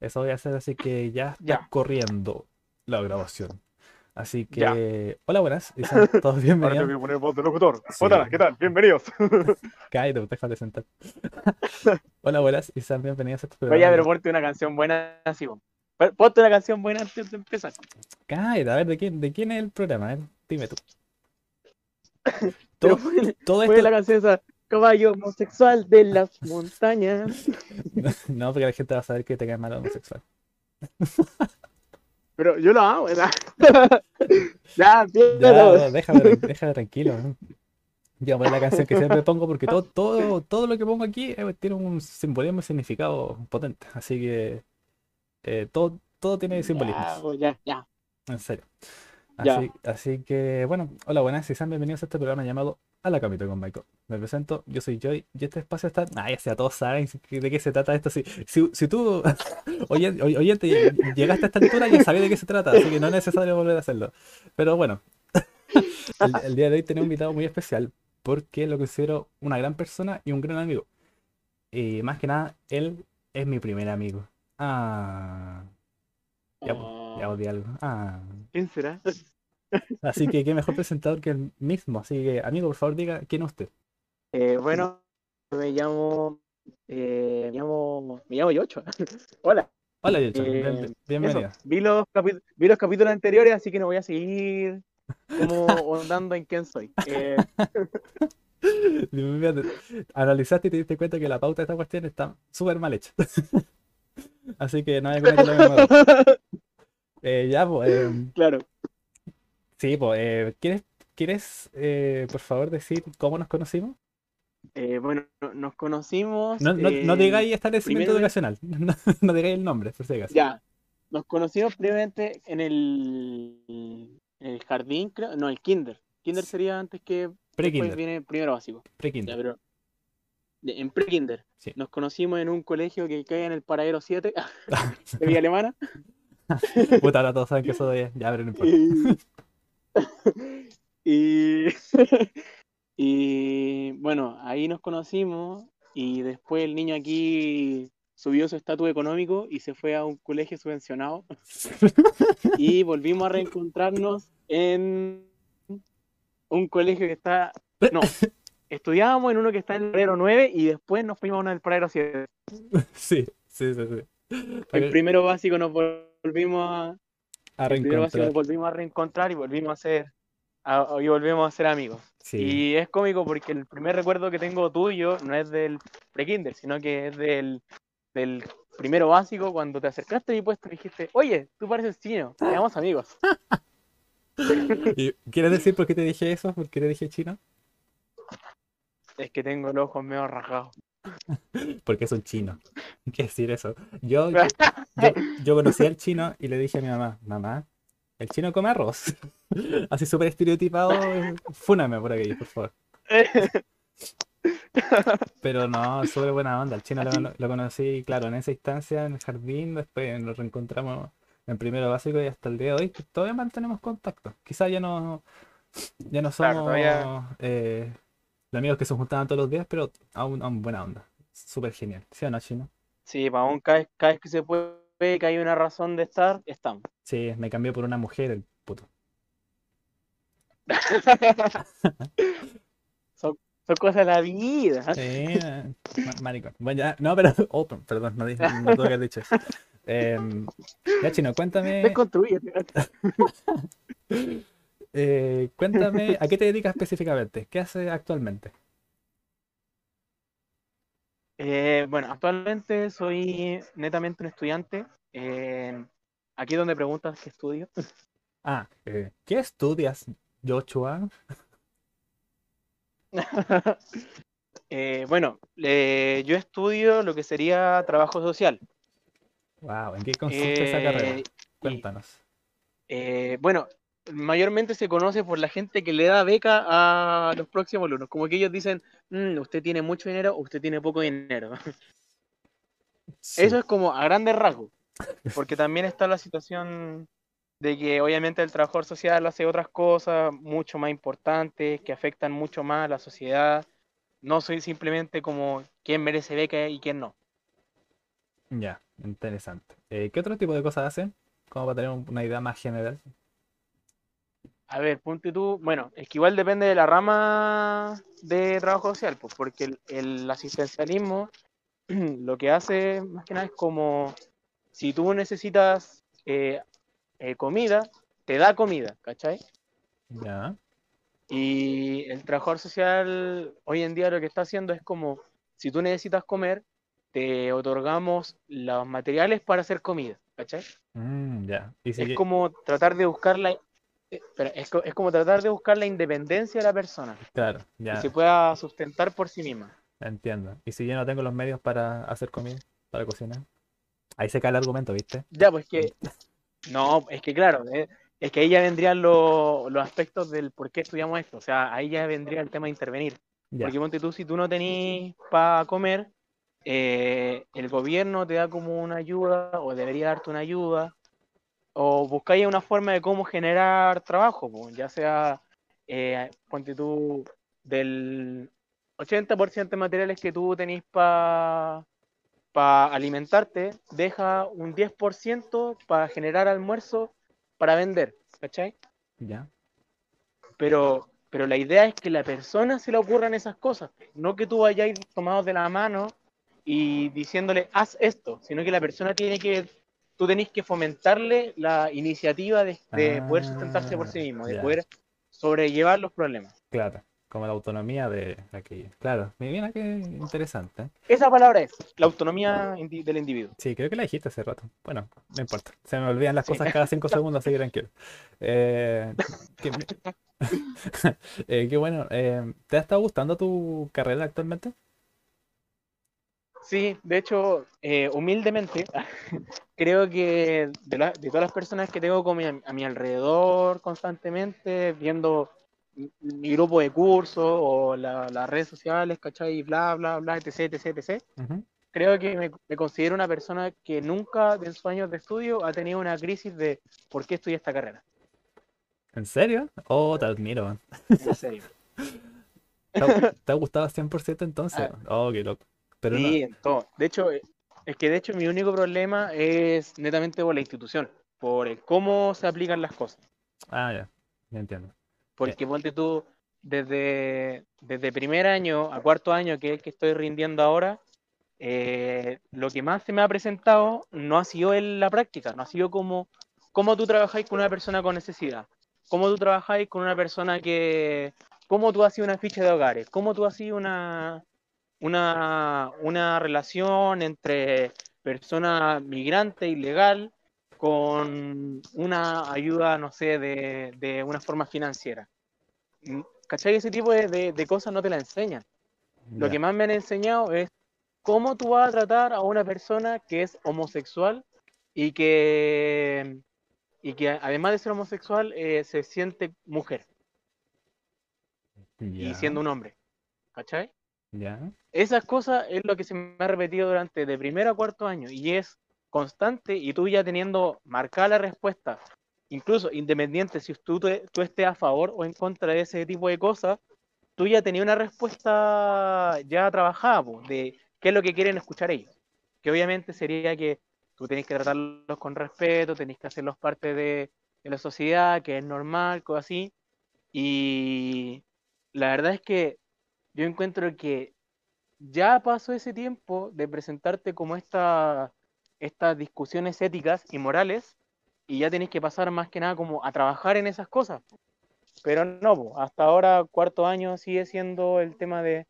Eso voy a hacer, así que ya está corriendo la grabación. Así que, hola, buenas. Y sean todos bienvenidos. Ahora tengo que poner voz de locutor. Hola, ¿qué tal? Bienvenidos. Cállate, déjate sentar. hola, buenas. Y sean bienvenidos a este programa. Oye, pero ponte una canción buena así, vos. Ponte una canción buena antes de empezar. Cállate, a ver, ¿de quién, de quién es el programa? A ver, dime tú. todo, todo esto... la canción esa, caballo homosexual de las montañas. No, porque la gente va a saber que te cae mal homosexual. Pero yo lo amo, ¿verdad? ya, ya, déjame, déjame tranquilo. Yo voy a la canción que siempre pongo porque todo, todo, todo lo que pongo aquí eh, tiene un simbolismo y significado potente. Así que eh, todo, todo tiene simbolismo. Ya, pues, ya, ya. En serio. Así, así, que, bueno, hola, buenas y sean bienvenidos a este programa llamado a la Camita con Michael. Me presento, yo soy Joy y este espacio está. Ah, ya sea, todos saben de qué se trata esto. Si, si, si tú, oyente, oyente, llegaste a esta altura, ya sabes de qué se trata, así que no es necesario volver a hacerlo. Pero bueno, el, día de hoy tenemos un invitado muy especial porque lo considero una gran persona y un gran amigo. Y más que nada, él es mi primer amigo. Ah. Ya, ya odié algo. Ah. ¿Quién será? Así que qué mejor presentador que el mismo. Así que, amigo, por favor, diga quién es usted. Eh, bueno, me llamo. Eh, me llamo. Me llamo Yocho. Hola. Hola, Yocho. Eh, bienvenido. Vi los, vi los capítulos anteriores, así que no voy a seguir como ondando en quién soy. Eh... Analizaste y te diste cuenta que la pauta de esta cuestión está súper mal hecha. así que no hay que lo eh, ya, pues. Eh, claro. Sí, pues, eh, ¿quieres, quieres eh, por favor decir cómo nos conocimos? Eh, bueno, nos conocimos. No, no, no digáis establecimiento educacional, no, no, digáis el nombre, por si acaso. Ya, nos conocimos previamente en el, en el jardín, creo, no, el kinder. Kinder sería antes que Pre-kinder. viene primero básico. Pre-kinder. pero en pre-kinder. Sí. Nos conocimos en un colegio que cae en el Paradero 7 de Villa Alemana. Puta, ahora todos saben que eso de ya, pero no importa. y, y bueno, ahí nos conocimos y después el niño aquí subió su estatus económico y se fue a un colegio subvencionado y volvimos a reencontrarnos en un colegio que está... No, estudiábamos en uno que está en el Paradero 9 y después nos fuimos a uno del Paradero 7. Sí, sí, sí, sí. En primero básico nos volvimos a, a reencontrar. Nos volvimos a reencontrar y volvimos a ser a, y volvimos a ser amigos. Sí. Y es cómico porque el primer recuerdo que tengo tuyo no es del pre-kinder, sino que es del, del primero básico cuando te acercaste a mi puesto y dijiste, oye, tú pareces chino, seamos amigos. ¿Y ¿Quieres decir por qué te dije eso? ¿Por qué te dije chino? Es que tengo los ojos medio rasgados. Porque es un chino. Hay que decir eso. Yo, yo, yo, conocí al chino y le dije a mi mamá, mamá, el chino come arroz. Así súper estereotipado. Fúname por aquí, por favor. Pero no, súper buena onda. El chino lo, lo, conocí, claro, en esa instancia, en el jardín. Después nos reencontramos en primero básico y hasta el día de hoy todavía mantenemos contacto. Quizás ya no, ya no somos. Claro, eh, los amigos que se juntaban todos los días, pero aún, aún buena onda. Súper genial. ¿Sí o no, Chino? Sí, para aún cada, cada, vez que se puede, que hay una razón de estar, estamos. Sí, me cambió por una mujer el puto. son, son, cosas de la vida. Sí, eh, maricón. Bueno, ya, no, pero. Oh, perdón, no, dije, no tuve que haber dicho eso. Eh, ya, Chino, cuéntame. Desconstruye. Eh, cuéntame, ¿a qué te dedicas específicamente? ¿Qué haces actualmente? Eh, bueno, actualmente soy netamente un estudiante. Eh, aquí donde preguntas qué estudio. Ah, eh, ¿qué estudias, Joshua? bueno, yo estudio lo que sería trabajo social. Wow, ¿en qué consiste esa carrera? Cuéntanos. Y, bueno, mayormente se conoce por la gente que le da beca a los próximos alumnos. Como que ellos dicen, "Mm, usted tiene mucho dinero o usted tiene poco dinero. Sí. Eso es como a grandes rasgos. Porque también está la situación de que obviamente el trabajador social hace otras cosas mucho más importantes, que afectan mucho más a la sociedad. No soy simplemente como quién merece beca y quién no. Ya, interesante. Eh, ¿qué otro tipo de cosas hacen? Como para tener un- una idea más general. A ver, ponte tú, bueno, es que igual depende de la rama de trabajo social, pues, porque el, el asistencialismo lo que hace más que nada es como si tú necesitas eh, eh, comida, te da comida, ¿cachai? Ya. Y el trabajador social hoy en día lo que está haciendo es como, si tú necesitas comer, te otorgamos los materiales para hacer comida, ¿cachai? Mm, ya. Y si Es como tratar de buscar la, eh, espera, es, es como tratar de buscar la independencia de la persona, Claro, que ya, se pueda sustentar por sí misma. entiendo. Y si yo no tengo los medios para hacer comida, para cocinar. Ahí se cae el argumento, ¿viste? Ya, pues que, no, es que claro, eh, es que ahí ya vendrían lo- los aspectos del por qué estudiamos esto, o sea, ahí ya vendría el tema de intervenir. Ya. Porque ponte tú, si tú no tenís para comer, eh, el gobierno te da como una ayuda, o debería darte una ayuda, o buscáis una forma de cómo generar trabajo, po, ya sea, eh, ponte tú, del 80% de materiales que tú tenís para alimentarte, deja un 10% para generar almuerzo para vender, ¿cachai? Ya. Pero, pero la idea es que la persona se le ocurran esas cosas, no que tú vayas tomado de la mano y diciéndole, haz esto, sino que la persona tiene que, tú tenés que fomentarle la iniciativa de, de poder sustentarse por sí mismo, de ya. poder sobrellevar los problemas. Claro. Como la autonomía de aquello. Claro. Mira qué interesante. Esa palabra es la autonomía indi- del individuo. Sí, creo que la dijiste hace rato. Bueno, no importa. Se me olvidan las Sí. cosas cada cinco segundos, así que tranquilo. Eh, qué, eh, qué bueno. eh, ¿te ha estado gustando tu carrera actualmente? Sí, de hecho, eh, humildemente, creo que de, la- de todas las personas que tengo a, a mi alrededor constantemente, viendo mi, grupo de cursos o la- las redes sociales, ¿cachai? Bla, bla, bla, etc, etc, etc. Creo que me, me considero una persona que nunca en sus años de estudio ha tenido una crisis de por qué estudié esta carrera. ¿En serio? Oh, te admiro. En serio. ¿Te ha, te ha gustado 100% entonces? Ah. Oh, qué loco. Pero no. Sí, en todo. De hecho, es que de hecho mi único problema es netamente por la institución, por el cómo se aplican las cosas. Ah, ya. Ya entiendo. Porque ponte tú, desde, desde primer año a cuarto año, que es el que estoy rindiendo ahora, eh, lo que más se me ha presentado no ha sido la práctica, no ha sido como cómo tú trabajáis con una persona con necesidad, cómo tú trabajáis con una persona que, cómo tú haces una ficha de hogares, cómo tú haces una, una, una relación entre persona migrante ilegal con una ayuda, no sé, de, de una forma financiera. Mm, ¿Cachai? Ese tipo de, de- de cosas no te la enseñan. Lo que más me han enseñado es cómo tú vas a tratar a una persona que es homosexual y que, y que además de ser homosexual eh, se siente mujer y siendo un hombre. ¿Cachai? Esas cosas es lo que se me ha repetido durante de primero a cuarto año y es constante y tú ya teniendo marcada la respuesta, incluso independiente si tú, te- tú estés a favor o en contra de ese tipo de cosas, tú ya tenías una respuesta ya trabajada de qué es lo que quieren escuchar ellos. Que obviamente sería que tú tenés que tratarlos con respeto, tenés que hacerlos parte de, de la sociedad, que es normal, cosas así. Y la verdad es que yo encuentro que ya pasó ese tiempo de presentarte como esta, estas discusiones éticas y morales y ya tenés que pasar más que nada como a trabajar en esas cosas. Pero no, hasta ahora, cuarto año, sigue siendo el tema de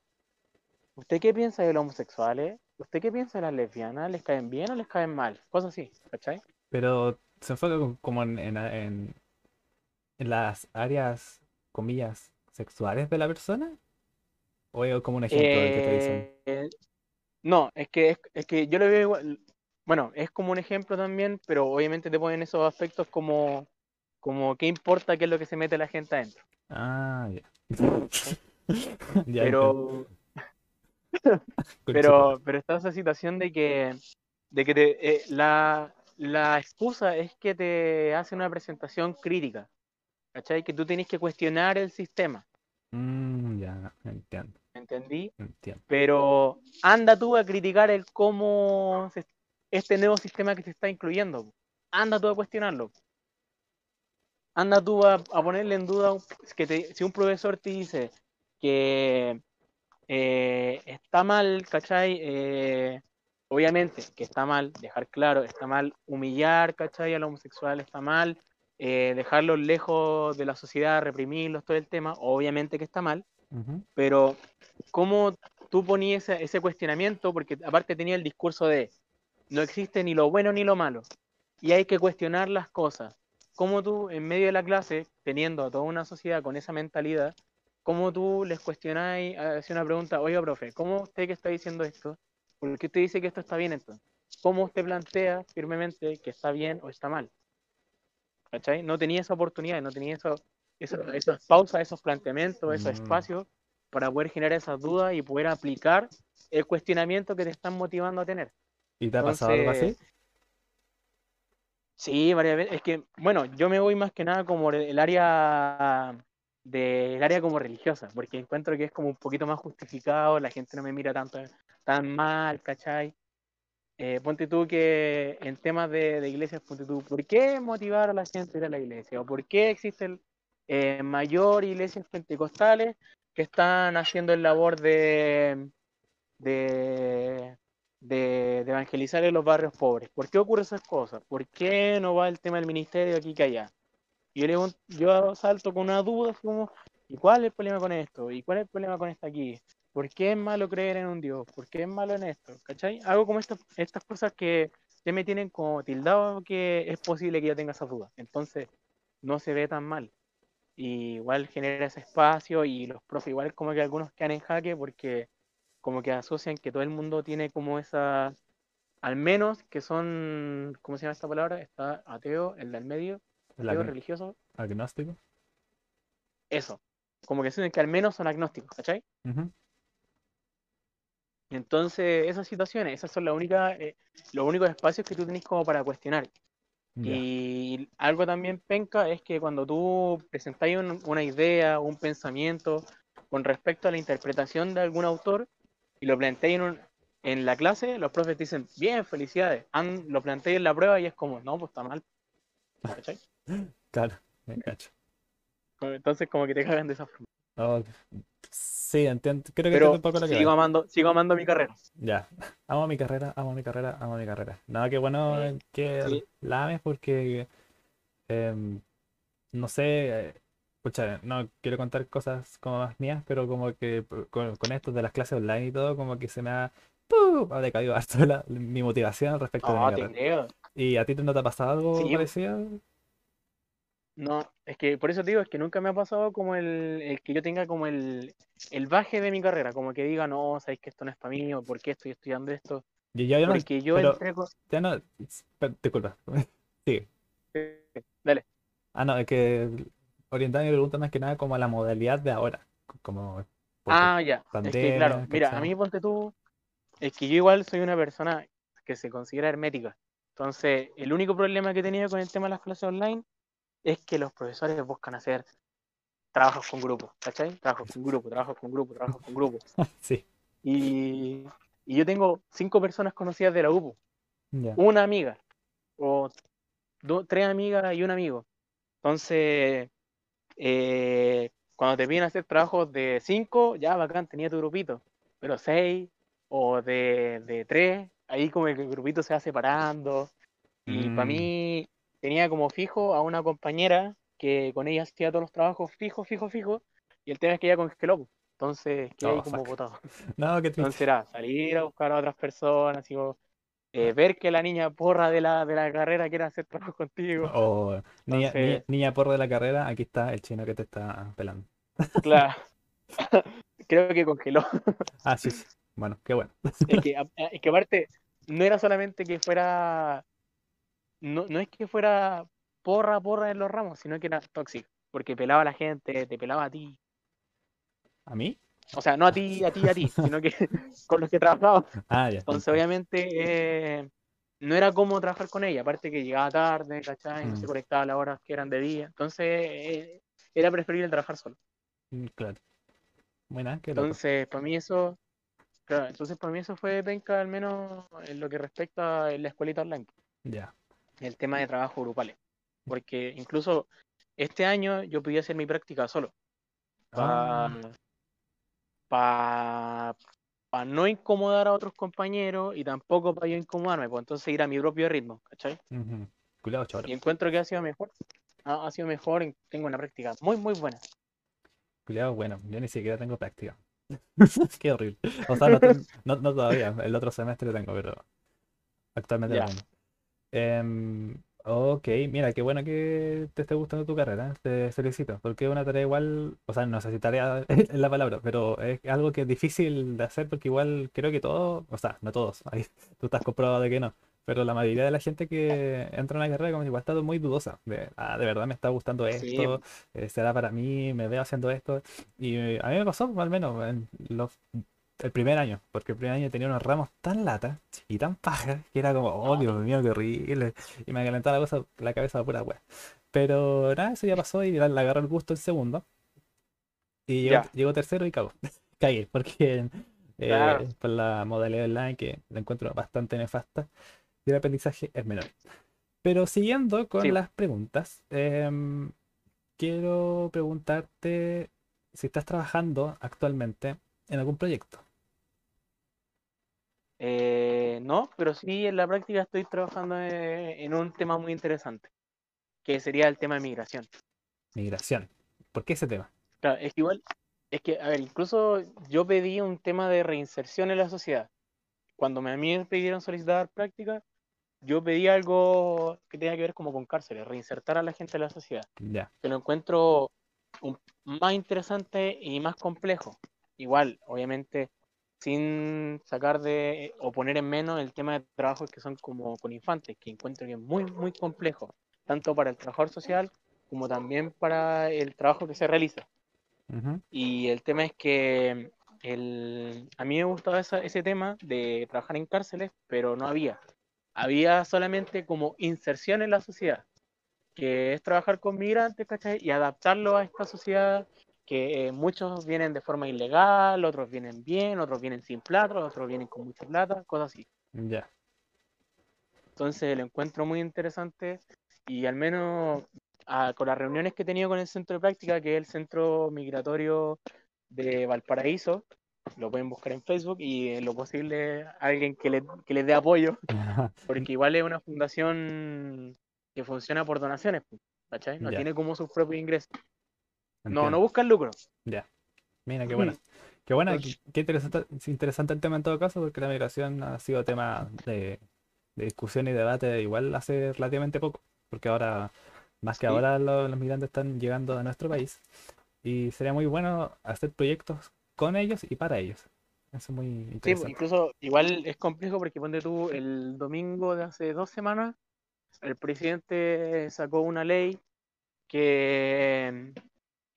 ¿usted qué piensa de los homosexuales? ¿Usted qué piensa de las lesbianas? ¿Les caen bien o les caen mal? Cosas así, ¿cachai? Pero se enfoca como en, en, en- en las áreas, comillas, sexuales de la persona. ¿O es como un ejemplo del que te dicen? Eh, no, es que, es, es que yo lo veo igual. Bueno, es como un ejemplo también, pero obviamente te ponen esos aspectos como, como qué importa qué es lo que se mete la gente adentro. Ah, ya. Pero, pero, pero está esa situación de que, de que te- eh, la, la excusa es que te hace una presentación crítica, ¿cachai? Que tú tienes que cuestionar el sistema, Mm, ya, entiendo, ¿entendí? entiendo. Pero anda tú a criticar el cómo se- este nuevo sistema que se está incluyendo. Anda tú a cuestionarlo. Anda tú a, a ponerle en duda que te- si un profesor te dice que eh, está mal, ¿cachai? Eh, obviamente que está mal, dejar claro, está mal humillar, ¿cachai? Al homosexual, está mal eh, dejarlos lejos de la sociedad, reprimirlos, todo el tema, obviamente que está mal pero cómo tú ponías ese, ese cuestionamiento, porque aparte tenía el discurso de no existe ni lo bueno ni lo malo, y hay que cuestionar las cosas. ¿Cómo tú, en medio de la clase, teniendo a toda una sociedad con esa mentalidad, cómo tú les cuestionáis, hacía una pregunta, oiga, profe, ¿cómo usted que está diciendo esto? ¿Por qué usted dice que esto está bien entonces? ¿Cómo usted plantea firmemente que está bien o está mal? ¿Cachai? No tenía esa oportunidad, no tenía eso, eso- esas pausas, esos planteamientos, esos Mm. espacios para poder generar esas dudas y poder aplicar el cuestionamiento que te están motivando a tener. ¿Y te ha pasado algo así? Sí, varias veces. Es que, bueno, yo me voy más que nada como el área del área como religiosa, porque encuentro que es como un poquito más justificado, la gente no me mira tanto tan mal, ¿cachai? Eh, ponte tú que en temas de, de iglesias, ponte tú, ¿por qué motivar a la gente a ir a la iglesia? ¿O por qué existen eh, mayor iglesias pentecostales que están haciendo el labor de, de, de, de evangelizar en los barrios pobres? ¿Por qué ocurre esas cosas? ¿Por qué no va el tema del ministerio aquí que allá? Y yo, le yo salto con una duda, como, ¿y cuál es el problema con esto? ¿Y cuál es el problema con esto aquí? ¿Por qué es malo creer en un Dios? ¿Por qué es malo en esto? ¿Cachai? Algo como estas, estas cosas que ya me tienen como tildado que es posible que yo tenga esas dudas. Entonces, no se ve tan mal. Y igual genera ese espacio y los profes igual como que algunos quedan en jaque porque como que asocian que todo el mundo tiene como esa, al menos que son, ¿cómo se llama esta palabra? Está ateo, el del medio, ¿El ateo religioso, agnóstico? eso. Como que asumen que al menos son agnósticos, ¿cachai? Entonces esas situaciones, esas son las únicas, eh, los únicos espacios que tú tenés como para cuestionar. Y algo también penca es que cuando tú presentáis un- una idea, un pensamiento con respecto a la interpretación de algún autor y lo planteáis en, un- en la clase, los profes dicen, bien, felicidades. Han- lo planteé en la prueba y es como, no, pues está mal. ¿Cachai? Claro, me cacho. Entonces como que te cagan de esa forma. Oh, sí, entiendo. Creo que Pero un poco que sigo amando, sigo amando mi carrera. Ya. Amo mi carrera, amo mi carrera, amo mi carrera. Nada, que bueno Sí, que sí. la ames porque em, no sé, eh, pucha, no quiero contar cosas como más mías, pero como que con, con esto de las clases online y todo, como que se me ha, ¡pum! ha decaído harto la- mi motivación respecto de mi No, te creo. ¿Y a ti no te ha pasado algo Sí, parecido? No, es que por eso te digo, es que nunca me ha pasado como el, el que yo tenga como el, el baje de mi carrera, como que diga, no, sabéis que esto no es para mí, o por qué estoy estudiando esto, Yo, yo, yo no, porque yo pero entré con... ya no, disculpa, sigue. Dale. Ah, no, es que orientar mi pregunta más que nada como a la modalidad de ahora, como Ah, ya, es que claro, mira, a mí ponte tú, es que yo igual soy una persona que se considera hermética, entonces el único problema que he tenido con el tema de las clases online es que los profesores buscan hacer trabajos con grupo, ¿cachai? Trabajos con grupo, trabajos con grupo, trabajos con grupo. Sí, Y, y yo tengo cinco personas conocidas de la UPU, una amiga, o do- tres amigas y un amigo. Entonces, eh, cuando te piden hacer trabajos de cinco, ya bacán, tenía tu grupito, pero seis o de, de tres, ahí como que el grupito se va separando. Y para Mm, mí tenía como fijo a una compañera que con ella hacía todos los trabajos fijos, fijos, fijos, y el tema es que ella congeló. Entonces quedé ahí Oh, como fuck. botado. No, triste. Entonces era salir a buscar a otras personas, y como, eh, ver que la niña porra de la, de la carrera quiere hacer trabajo contigo. O niña, niña, porro de la carrera, aquí está el chino que te está pelando. claro, creo que congeló. Ah, sí, sí. Bueno, qué bueno. Es que, es que aparte, no era solamente que fuera, no, no es que fuera porra, porra en los ramos, sino que era tóxico, porque pelaba a la gente, te pelaba a ti. ¿A mí? O sea, no a ti, a ti, a ti, sino que con los que trabajaba. Ah, ya. Entonces, obviamente, eh, no era cómodo trabajar con ella, aparte que llegaba tarde, ¿cachai? No se Mm. conectaba a las horas que eran de día. Entonces, eh, era preferible trabajar solo. Mm, Claro. Buena, qué. Entonces, para mí eso, claro, entonces para mí eso fue penca, al menos en lo que respecta a la escuelita online, Ya. el tema de trabajo grupales. Porque incluso este año yo podía hacer mi práctica solo. Ah, Para no incomodar a otros compañeros y tampoco para yo incomodarme, pues entonces ir a mi propio ritmo, ¿cachai? ujú. Culeado choro. Y encuentro que ha sido mejor. Ha, ha sido mejor, y tengo una práctica muy, muy buena. Culeado, bueno, yo ni siquiera tengo práctica. Qué horrible. O sea, no, no, no todavía, el otro semestre tengo, pero actualmente no Ya. Ok, mira, qué bueno que te esté gustando tu carrera, te felicito, porque es una tarea igual, o sea, no sé si tarea es la palabra, pero es algo que es difícil de hacer porque igual creo que todos, o sea, no todos, ahí tú estás comprobado de que no, pero la mayoría de la gente que entra en una carrera como igual está muy dudosa, de, ah, de verdad me está gustando Sí, esto, eh, será para mí, me veo haciendo esto, y eh, a mí me pasó, al menos, en los el primer año, porque el primer año tenía unos ramos tan lata y tan paja que era como, oh Dios mío, qué horrible. Y me calentaba la, cosa, la cabeza de pura wea. Pero nada, eso ya pasó y le agarró el gusto en segundo. Y llegó, tercero y cago. Cagué, porque eh, Claro. por la modalidad online que la encuentro bastante nefasta y el aprendizaje es menor. Pero siguiendo con Sí. las preguntas, em, quiero preguntarte si estás trabajando actualmente en algún proyecto. Eh, no, pero sí en la práctica estoy trabajando eh, en un tema muy interesante, que sería el tema de migración. Migración. ¿Por qué ese tema? Claro, es que igual, es que, a ver, incluso yo pedí un tema de reinserción en la sociedad. Cuando me, a mí me pidieron solicitar práctica, yo pedí algo que tenía que ver como con cárceles, reinsertar a la gente en la sociedad. Ya. que lo encuentro un- más interesante y más complejo. Igual, obviamente, sin sacar de o poner en menos el tema de trabajos que son como con infantes, que encuentro que es muy, muy complejo, tanto para el trabajador social como también para el trabajo que se realiza. Y el tema es que el, a mí me gustaba esa- ese tema de trabajar en cárceles, pero no había. Había solamente como inserción en la sociedad, que es trabajar con migrantes, ¿cachai? Y adaptarlo a esta sociedad, que eh, muchos vienen de forma ilegal, otros vienen bien, otros vienen sin plata, otros vienen con mucha plata, cosas así. Ya. Entonces lo encuentro muy interesante y al menos ah, con las reuniones que he tenido con el centro de práctica, que es el centro migratorio de Valparaíso, lo pueden buscar en Facebook y en lo posible alguien que, le- que les dé apoyo, porque igual es una fundación que funciona por donaciones, ¿cachai? No tiene como sus propios ingresos. No, Entiendo. no buscan lucro. Ya. Mira, qué bueno. Qué bueno, Entonces- qué, qué interesante, es interesante el tema en todo caso, porque la migración ha sido tema de, de discusión y debate igual hace relativamente poco, porque ahora, más que Sí. ahora, lo- los migrantes están llegando a nuestro país y sería muy bueno hacer proyectos con ellos y para ellos. Eso es muy Sí, interesante. incluso igual es complejo porque ponte tú, el domingo de hace dos semanas, el presidente sacó una ley que,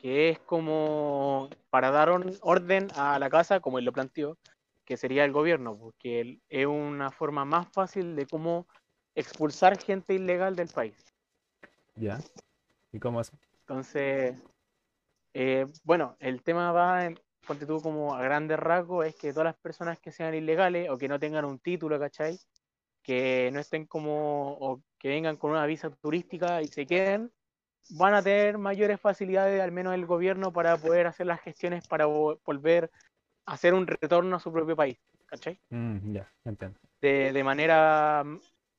que es como para dar or- orden a la casa, como él lo planteó, que sería el gobierno, porque es una forma más fácil de cómo expulsar gente ilegal del país. ¿Ya? ¿Y cómo es? Entonces, eh, bueno, el tema va, en, ponte tú como a grandes rasgos, es que todas las personas que sean ilegales o que no tengan un título, ¿cachai? Que no estén como, o que vengan con una visa turística y se queden, van a tener mayores facilidades, al menos el gobierno, para poder hacer las gestiones para vo- volver a hacer un retorno a su propio país, ¿cachai? Mm, ya, entiendo. de, de manera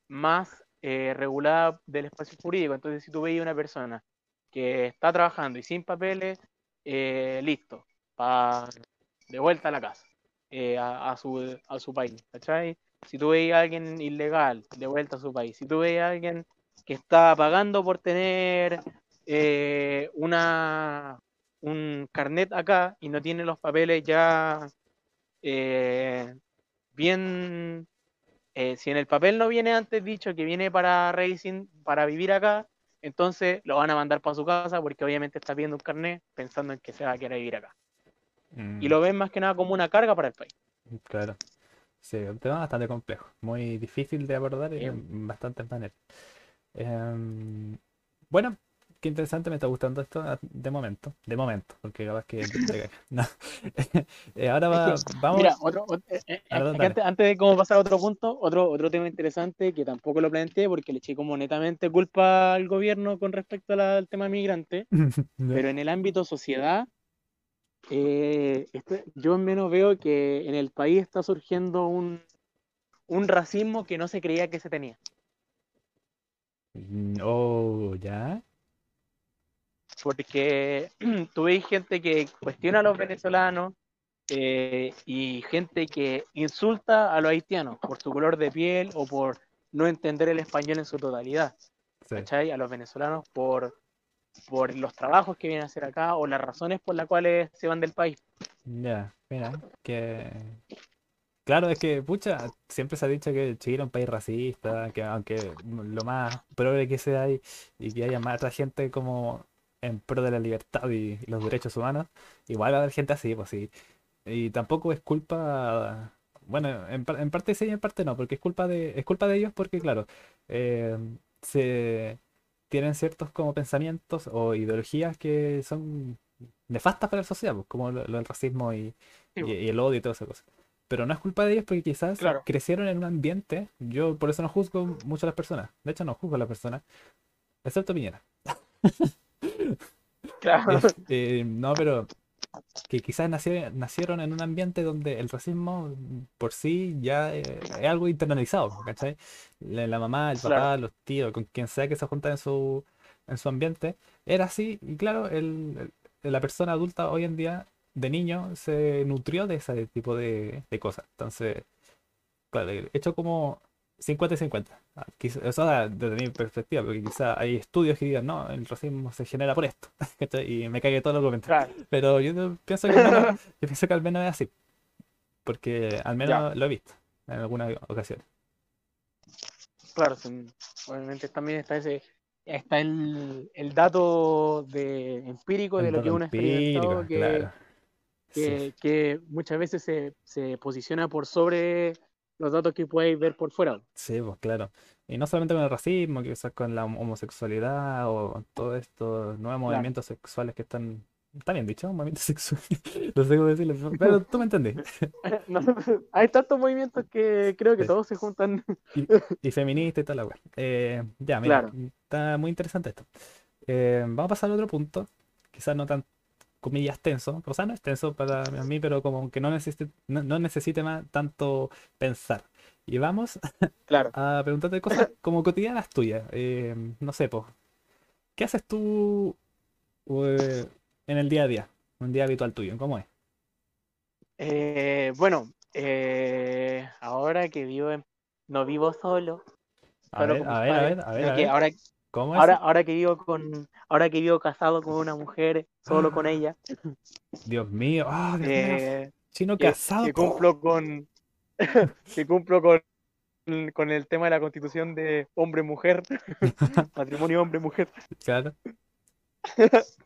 más eh, regulada del espacio jurídico. Entonces, si tú veis una persona que está trabajando y sin papeles, eh, listo, pa- de vuelta a la casa, eh, a, a su, a su país, ¿cachai? Si tú veis a alguien ilegal, de vuelta a su país. Si tú veis a alguien que está pagando por tener eh, una, un carnet acá y no tiene los papeles ya eh, bien, eh, si en el papel no viene antes dicho que viene para racing, para vivir acá, entonces lo van a mandar para su casa porque obviamente está pidiendo un carnet pensando en que se va a querer vivir acá. Y Mm, lo ven más que nada como una carga para el país. Claro. Sí, un tema bastante complejo, muy difícil de abordar Sí. en bastantes maneras. Em, bueno, qué interesante, me está gustando esto ah, de momento, de momento, porque capaz que... No. Eh, ahora va- vamos... Mira, otro, eh, eh, Perdón, antes, antes de cómo pasar a otro punto, otro, otro tema interesante que tampoco lo planteé porque le eché como netamente culpa al gobierno con respecto la- al tema migrante, pero en el ámbito sociedad, eh, este- yo al menos veo que en el país está surgiendo un, un racismo que no se creía que se tenía. Mm, Oh, ya. porque tú ves gente que cuestiona a los venezolanos eh, y gente que insulta a los haitianos por su color de piel o por no entender el español en su totalidad, Sí. ¿cachai? A los venezolanos por, por los trabajos que vienen a hacer acá o las razones por las cuales se van del país. Ya, mira, que... Claro, es que, pucha, siempre se ha dicho que Chile es un país racista, que aunque lo más probable que sea y, y que haya más otra gente como en pro de la libertad y, y los derechos humanos, igual va a haber gente así, pues sí. Y tampoco es culpa, bueno, en, en parte sí y en parte no, porque es culpa de, es culpa de ellos porque, claro, eh, se tienen ciertos como pensamientos o ideologías que son nefastas para la sociedad, pues, como lo, lo del racismo y, Sí, y, y el odio y todas esas cosas. Pero no es culpa de ellos porque quizás Claro. crecieron en un ambiente, yo por eso no juzgo mucho a las personas, de hecho no juzgo a las personas, excepto Piñera. claro. Eh, no, pero que quizás nacie- nacieron en un ambiente donde el racismo por sí ya eh, es algo internalizado, ¿cachai? La, la mamá, el papá, Claro. los tíos, con quien sea que se junta en su, en su ambiente, era así, y claro, el, el- la persona adulta hoy en día, de niño, se nutrió de ese tipo de, de cosas. Entonces, claro, hecho como 50 y 50. Ah, quiz- Eso desde mi perspectiva, porque quizá hay estudios que digan, no, el racismo se genera por esto. Y me cague todo lo que Claro, pero yo pienso que al menos, yo pienso que al menos es así. Porque al menos lo he visto en algunas ocasiones. claro, sí, obviamente también está ese, está el, el dato de empírico de El lo que uno ha experimentado que, claro. Sí, que, que muchas veces se, se posiciona por sobre los datos que podéis ver por fuera. sí, pues claro. Y no solamente con el racismo, quizás con la hom- homosexualidad o todos estos nuevos movimientos sexuales que están. Está bien dicho, movimientos sexuales. No sé cómo decirlo, pero tú me entendí. No, hay tantos movimientos que creo que todos se juntan. Y, y feminista y toda la weá. Eh, ya, mira, Claro. está muy interesante esto. Eh, vamos a pasar a otro punto, quizás no tan, comillas, tenso. O sea, no es tenso para mí, pero como que no necesite, no, no necesite más tanto pensar. Y vamos Claro. a preguntarte cosas como cotidianas tuyas. Eh, no sé, pues, ¿qué haces tú eh, en el día a día? Un día habitual tuyo, ¿cómo es? Eh, bueno, eh, ahora que vivo en- no vivo solo, A solo ver, a ver, a ver, a ver, sino a que ver. ahora, ¿Cómo es? ahora, ahora que vivo con, ahora que vivo casado con una mujer, solo con ella, Dios mío, ah, Dios mío, eh, chino que, casado. que cumplo con que cumplo con, con el tema de la constitución de hombre-mujer, matrimonio hombre-mujer. Claro.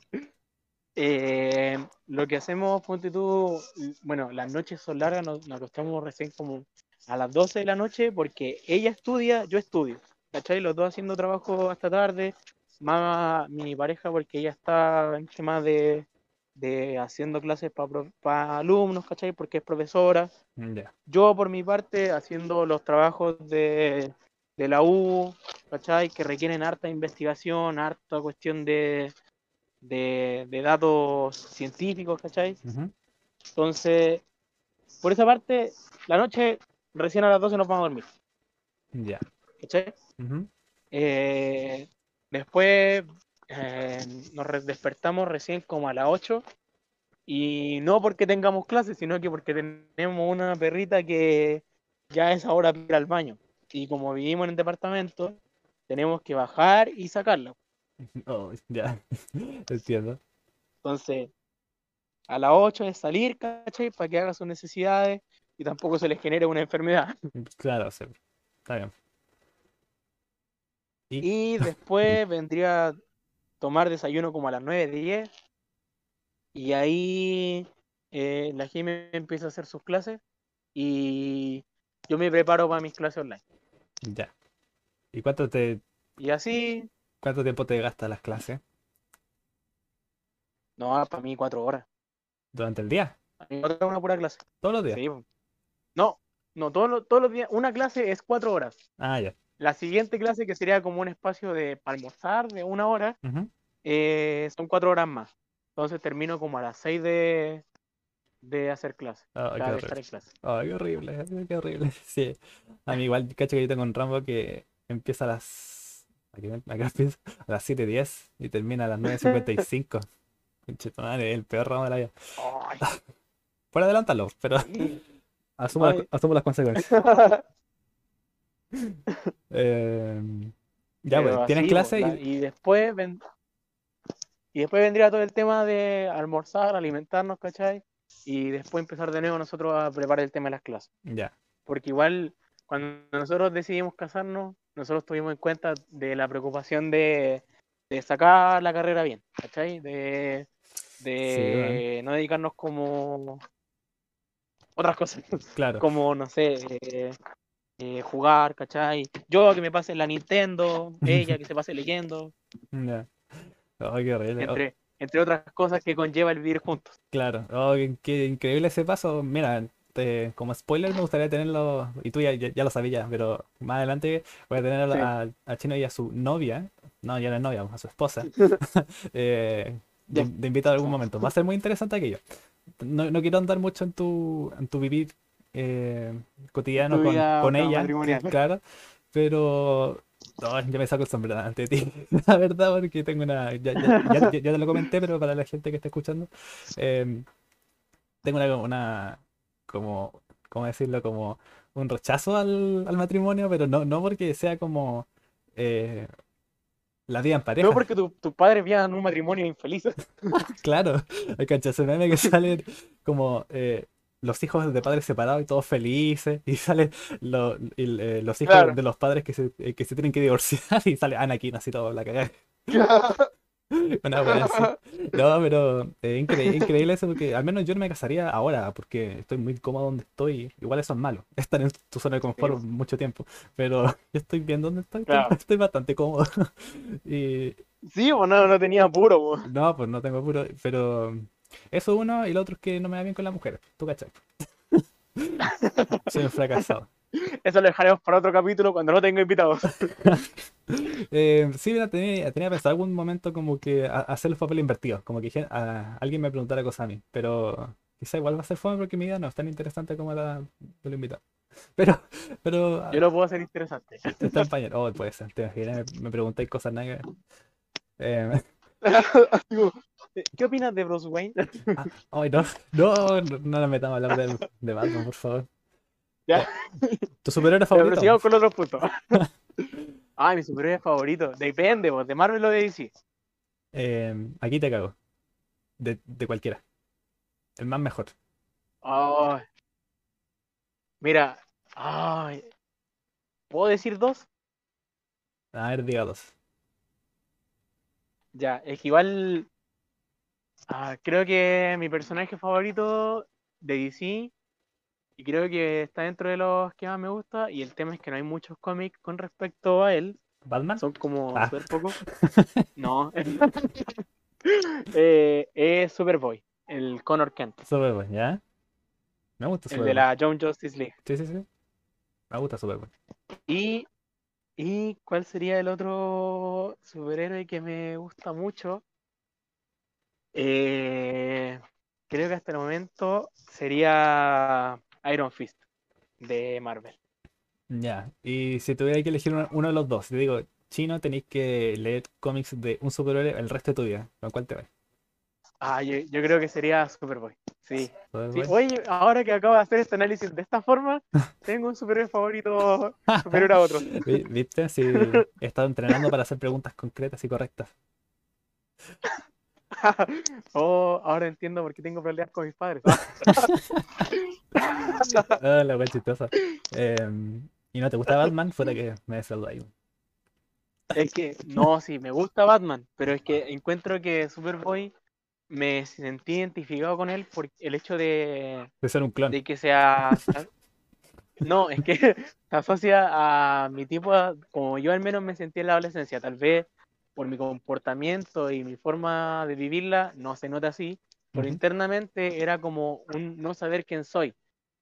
Eh, lo que hacemos, ponte tú, bueno, las noches son largas, nos, nos acostamos recién como a las 12 de la noche porque ella estudia, yo estudio, ¿cachai? Los dos haciendo trabajo hasta tarde, más mi pareja porque ella está en temas de, de haciendo clases para alumnos, ¿cachai? Porque es profesora. Ya. Yo por mi parte haciendo los trabajos de, de la U, ¿cachai? Que requieren harta investigación, harta cuestión de, de, de datos científicos, ¿cachai? Entonces, por esa parte, la noche recién a las 12 nos vamos a dormir, Ya. ¿Cachai? Eh, después eh, nos despertamos recién como a las 8 y no porque tengamos clases, sino que porque tenemos una perrita que ya es ahora ir al baño. Y como vivimos en el departamento, tenemos que bajar y sacarla. Oh, ya. Entiendo. Entonces, a las 8 es salir, ¿cachai? Para que haga sus necesidades y tampoco se les genere una enfermedad. Claro, sí. Está bien. Y después vendría a tomar desayuno como a las 9, 10. Y ahí eh, la Jimmy empieza a hacer sus clases y yo me preparo para mis clases online. Ya. ¿Y cuánto te, Y así, cuánto tiempo te gastas las clases? no, para mí cuatro horas. ¿Durante el día? A mí cuatro una pura clase. ¿Todos los días? Sí. No, no, todos los, todos los días, una clase es cuatro horas. Ah, ya. La siguiente clase, que sería como un espacio de para almorzar de una hora, eh, son cuatro horas más. Entonces termino como a las seis de, de hacer clase. Ah, o qué de estar en clase. Ay, qué horrible, qué horrible. Sí. A mí igual, cacho que yo tengo un Rambo que empieza a las. ¿A qué, a qué hora empieza? A las 7.10 y termina a las 9.55. Conchetumare, el peor ramo de la vida. Por adelantarlo, pero asumo, las- asumo las consecuencias. Eh, ya, Pero pues, tienes clase la- y. y después ven- y después vendría todo el tema de almorzar, alimentarnos, ¿cachai? Y después empezar de nuevo nosotros a preparar el tema de las clases. Ya, Porque igual cuando nosotros decidimos casarnos, nosotros tuvimos en cuenta de la preocupación de, de sacar la carrera bien, ¿cachai? De, de no dedicarnos como otras cosas, claro. como, no sé, eh, eh, jugar, ¿cachai? Yo que me pase la Nintendo, ella que se pase leyendo, qué horrible. Oh, entre, entre otras cosas que conlleva el vivir juntos. Claro, oh, qué, qué increíble ese paso. Mira, te- como spoiler me gustaría tenerlo, y tú ya, ya, ya lo sabías, pero más adelante voy a tener a, Sí. a- a Chino y a su novia, no, ya no es novia, a su esposa, eh, de, de invitado a algún momento. Va a ser muy interesante aquello. No, no quiero andar mucho en tu, en tu vivir eh, cotidiano Tu con, ella, claro, pero no, yo me saco el sombrero ante ti, la verdad, porque tengo una. Ya, ya- ya- ya- ya te lo comenté, pero para la gente que está escuchando, eh, tengo una, una. como. ¿Cómo decirlo? Como un rechazo al, al matrimonio, pero no, no porque sea como. eh, la vida en pareja. No porque tu- tus padres vean un matrimonio infeliz. Claro, hay cachas ese meme que salen como eh, los hijos de padres separados y todos felices, y salen lo- eh, los hijos Claro. de los padres que se, eh, que se tienen que divorciar, y sale Anakin así todo, la cagada. Una wea así. No, pero eh, incre- increíble eso porque al menos yo no me casaría ahora porque estoy muy cómodo donde estoy. Igual eso es malo, estar en tu zona de confort Sí. mucho tiempo, pero yo estoy bien donde estoy, estoy- Claro. estoy bastante cómodo. Y, Sí, o no, no tenía apuro, po. no, pues no tengo apuro, pero eso uno y lo otro es que no me va bien con las mujeres, tú cachai. Soy un fracasado. Eso lo dejaremos para otro capítulo cuando no tenga invitados. Eh, sí, mira, tenía, tenía pensado algún momento como que a- hacer los papeles invertidos, como que a- alguien me preguntara cosas a mí, pero quizá igual va a ser fome porque mi vida no es tan interesante como la de lo invitado. Pero, pero Yo lo puedo hacer interesante. está pañal. Oh, puede ser, te imaginas, me, me preguntáis cosas nada. Eh, ¿Qué opinas de Bruce Wayne? ay, no, no, no, no nos metamos a hablar de, de Batman, por favor. Ya. ¿Tu superhéroe Pero favorito? sigamos con los otros puntos. Ay, mi superhéroe favorito. Depende, po, de Marvel o de DC. Eh, aquí te cago. De, de cualquiera. El más mejor. Ay. Mira, ay. ¿Puedo decir dos? A ver, diga dos. Ya, es que igual. Ah, creo que mi personaje favorito de DC. Y creo que está dentro de los que más me gusta. Y el tema es que no hay muchos cómics con respecto a él. ¿Batman? Son como Ah. súper pocos. No. Eh, es Superboy, el Connor Kent. Superboy, ¿ya? Me gusta El de Superboy. la Young Justice League. Sí, sí, sí. Me gusta Superboy. Y, ¿y cuál sería el otro superhéroe que me gusta mucho? Eh, creo que hasta el momento sería Iron Fist de Marvel. Ya. Y si tuviera que elegir uno, uno de los dos, te digo, chino, tenéis que leer cómics de un superhéroe el resto de tu vida. ¿Con cuál te vas? Ah, yo, yo creo que sería Superboy. Sí. Sí, Superboy. Oye, ahora que acabo de hacer este análisis de esta forma, tengo un superhéroe favorito superior a otro. Vi- ¿Viste? Sí, he estado entrenando para hacer preguntas concretas y correctas. Oh, ahora entiendo por qué tengo problemas con mis padres. Ah, la wea chistosa. Em, ¿y no te gusta Batman? Fuera que me des algo ahí. Es que, no, sí, me gusta Batman, pero es que encuentro que Superboy me sentí identificado con él por el hecho de, De ser un clon. de que sea... No, es que se asocia a mi tipo, como yo al menos me sentí en la adolescencia, tal vez por mi comportamiento y mi forma de vivirla, no se nota así, pero Ujú. internamente era como un no saber quién soy.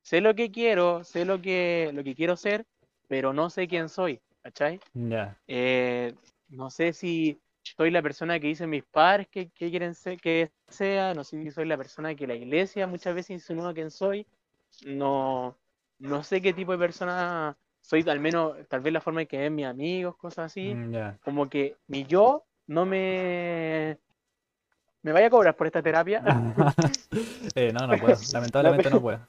Sé lo que quiero, sé lo que, lo que quiero ser, pero no sé quién soy, ¿cachai? Ya. Eh, no sé si soy la persona que dicen mis padres que, que quieren ser, que sea, no sé si soy la persona que la iglesia muchas veces insinúa quién soy, no, no sé qué tipo de persona soy, al menos tal vez la forma en que ven mis amigos, cosas así, Mm, como que mi yo no me... ¿Me vaya a cobrar por esta terapia? Eh, no, no puedo. Lamentablemente no puedo.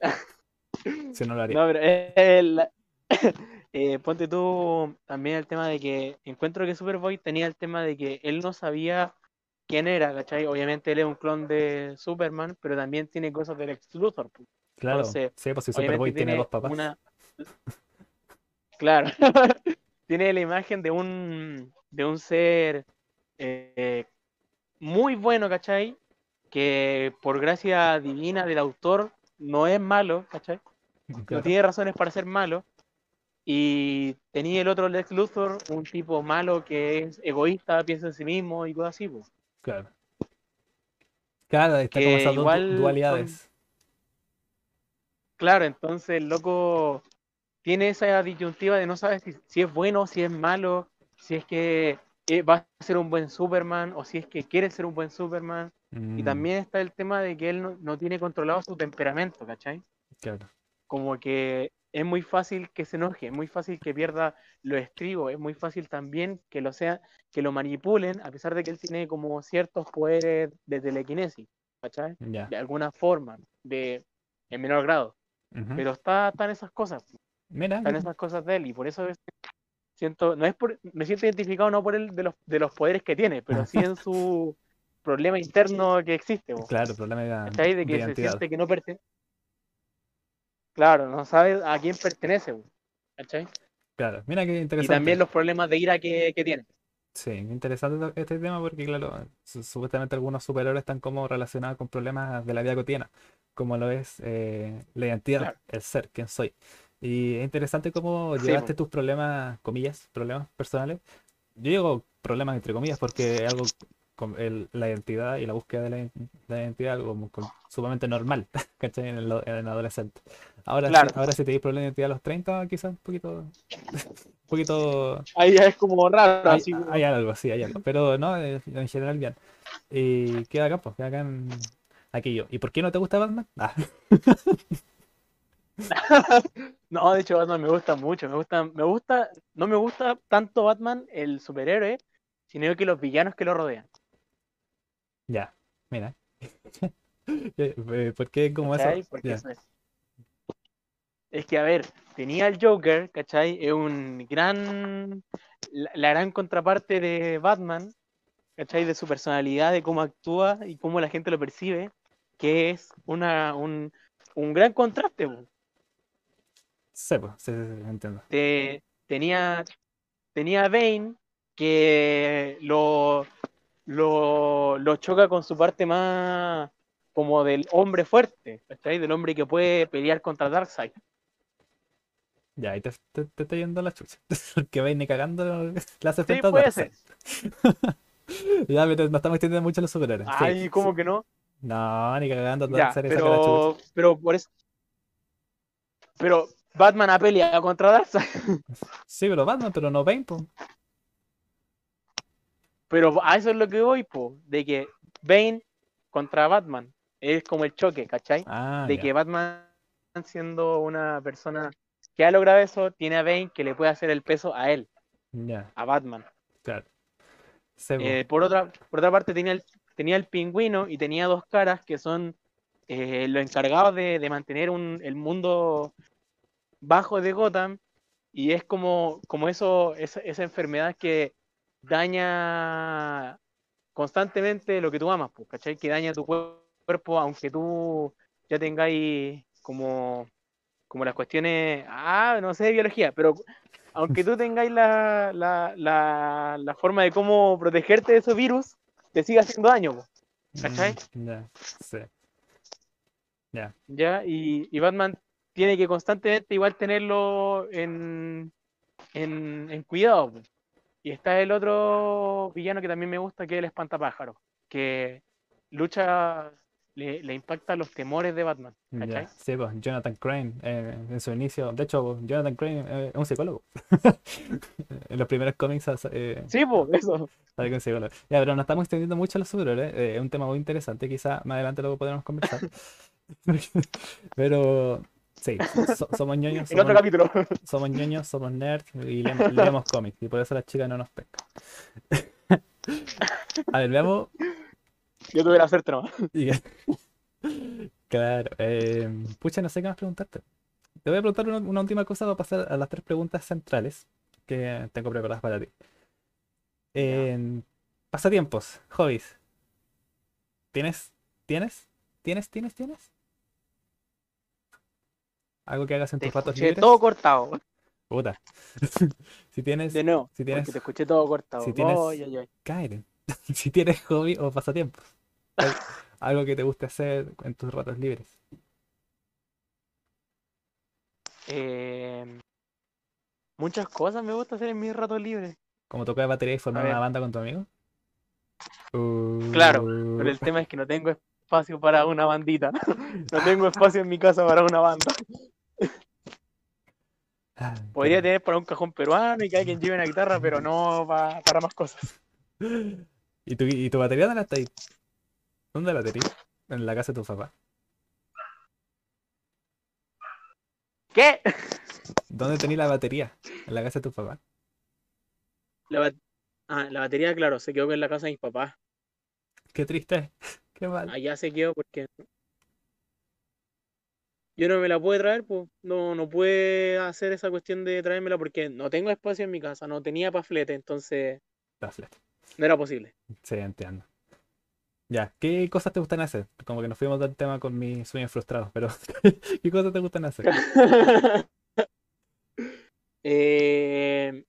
Si no lo haría. No, pero el- eh, ponte tú también el tema de que encuentro que Superboy tenía el tema de que él no sabía quién era, ¿cachai? Obviamente él es un clon de Superman, pero también tiene cosas del Lex Luthor. pues. Claro. entonces, Sí, pues si Superboy tiene dos papás. una... Claro, tiene la imagen de un, de un ser eh, muy bueno, ¿cachai? Que por gracia divina del autor no es malo, ¿cachai? no tiene razones para ser malo. Y tenía el otro Lex Luthor, un tipo malo que es egoísta, piensa en sí mismo y cosas así. pues. Claro. Claro, está como Que esas du- igual dualidades. Claro, entonces el loco tiene esa disyuntiva de no saber si, si es bueno, si es malo, si es que eh, va a ser un buen Superman o si es que quiere ser un buen Superman. Y Mm, también está el tema de que él no, no tiene controlado su temperamento, ¿cachai? Claro. como que es muy fácil que se enoje, es muy fácil que pierda los estribos, es muy fácil también que lo sea, que lo manipulen, a pesar de que él tiene como ciertos poderes de telequinesis, ¿cachai? Ya. De alguna forma, de en menor grado. Ujú. Pero está, están esas cosas, Mira, están esas cosas de él, y por eso es- siento, no es por, me siento identificado no por el de los, de los poderes que tiene, pero sí en su problema interno que existe. po. claro, problema de, que se identidad. siente que no pertenece. Claro, no sabe a quién pertenece, ¿cachai? Claro, mira qué Y interesante. también los problemas de ira que, que tiene. Sí, interesante este tema porque, claro, su- supuestamente algunos superhéroes están como relacionados con problemas de la vida cotidiana, como lo es eh, la identidad, Claro. el ser, quién soy. Y es interesante cómo Sí, llevaste po. tus problemas, comillas, problemas personales. Yo digo problemas entre comillas porque es algo con el- la identidad y la búsqueda de la, in- la identidad, algo como con- sumamente normal, ¿cachai? En el, en el adolescente. Ahora, Claro. si, ahora si tenéis problemas de identidad a los 30, quizás un poquito, un poquito Ahí ya es como raro, hay, así como- hay algo, sí, hay algo. Pero no, eh, en general bien. Y queda acá, pues, queda acá en aquello. ¿Y por qué no te gusta Batman? Ah, No, de hecho Batman me gusta mucho, me gusta, me gusta, no me gusta tanto Batman el superhéroe, sino que los villanos que lo rodean. ya, mira. Eh, ¿Por qué como ¿cachai? eso? Porque eso es. Es que, a ver, tenía el Joker, ¿cachai? Es un gran, la, la gran contraparte de Batman, ¿cachai? De su personalidad, de cómo actúa y cómo la gente lo percibe, que es una, un, un gran contraste. Sé, pues, sí, sí, sí, entiendo. Te- tenía, tenía a Bane que lo, lo, lo choca con su parte más como del hombre fuerte, ¿cachai? Del hombre que puede pelear contra Darkseid. Ya, ahí te, te, te está yendo la chucha. Vais ni cagando le hace Sí, puede ser. Ya, pero nos estamos extendiendo mucho los superhéroes. Sí, Ay, ¿cómo que no? No, ni cagando Ya, la pero, pero por eso. Pero Batman ha peleado contra Darkseid. Sí, pero Batman, pero no Bane, pues. Pero a eso es lo que voy, po, de que Bane contra Batman es como el choque, ¿cachai? Ah, de ya, que Batman, siendo una persona que ha logrado eso, tiene a Bane que le puede hacer el peso a él, ya, a Batman. claro. Eh, por, otra, por otra parte, tenía el, tenía el pingüino y tenía dos caras que son eh, los encargados de, de mantener un, el mundo bajo de Gotham. Y es como, como eso, esa, esa enfermedad que daña constantemente lo que tú amas, pues, ¿cachai? Que daña tu cuer- cuerpo, aunque tú ya tengáis como, como las cuestiones, ah, no sé, de biología, pero aunque tú tengáis la, la, la, la forma de cómo protegerte de esos virus, te sigue haciendo daño, po, ¿cachai? Mm, sí. ¿ya? Y, y Batman tiene que constantemente igual tenerlo en, en, en cuidado. Y está el otro villano que también me gusta, que es el espantapájaro, que lucha, le, le impacta los temores de Batman, Ya. Sí, pues Jonathan Crane eh, en su inicio, de hecho Jonathan Crane eh, es un psicólogo. En los primeros cómics eh, Sí, pues, eso. sale con psicólogo. Ya, pero nos estamos extendiendo mucho a los superhéroes, eh, es un tema muy interesante, quizá más adelante luego podremos conversar. Pero sí, so- somos ñoños, En otro somos, capítulo. somos ñoños, somos nerds y leemos, leemos cómics y por eso las chicas no nos pescan. A ver, veamos Yo tuve la suerte nomás. Claro. eh, pucha, no sé qué más preguntarte. Te voy a preguntar una, una última cosa para pasar a las tres preguntas centrales que tengo preparadas para ti. En pasatiempos, hobbies. ¿Tienes? ¿Tienes? ¿Tienes? ¿Tienes? ¿Tienes? ¿Algo que hagas en Te tus ratos escuché libres? todo cortado. Puta. Si tienes, De nuevo, si tienes- te escuché todo cortado. si tienes- cállate. Si tienes hobby o pasatiempos. Al- Algo que te guste hacer en tus ratos libres. Eh, muchas cosas me gusta hacer en mis ratos libres. Como tocar batería y formar una banda con tu amigo. Claro, Uh, Pero el tema es que no tengo espacio para una bandita. No tengo espacio en mi casa para una banda. Podría tener para un cajón peruano y que alguien lleve una guitarra, pero no pa- para más cosas. ¿Y tu, y tu batería dónde está ahí? ¿Dónde la tenías? En la casa de tu papá. ¿Qué? ¿Dónde tenías la batería? En la casa de tu papá. La, ba- ah, la batería, claro, se quedó en la casa de mis papás. Qué triste. Qué mal. Allá se quedó porque yo no me la pude traer, pues. No, no pude hacer esa cuestión de traérmela porque no tengo espacio en mi casa, no tenía pa' flete, entonces La fleta. no era posible. Sí, entiendo. Ya, ¿qué cosas te gustan hacer? Como que nos fuimos del tema con mis sueños frustrados, pero ¿qué cosas te gustan hacer? Eh,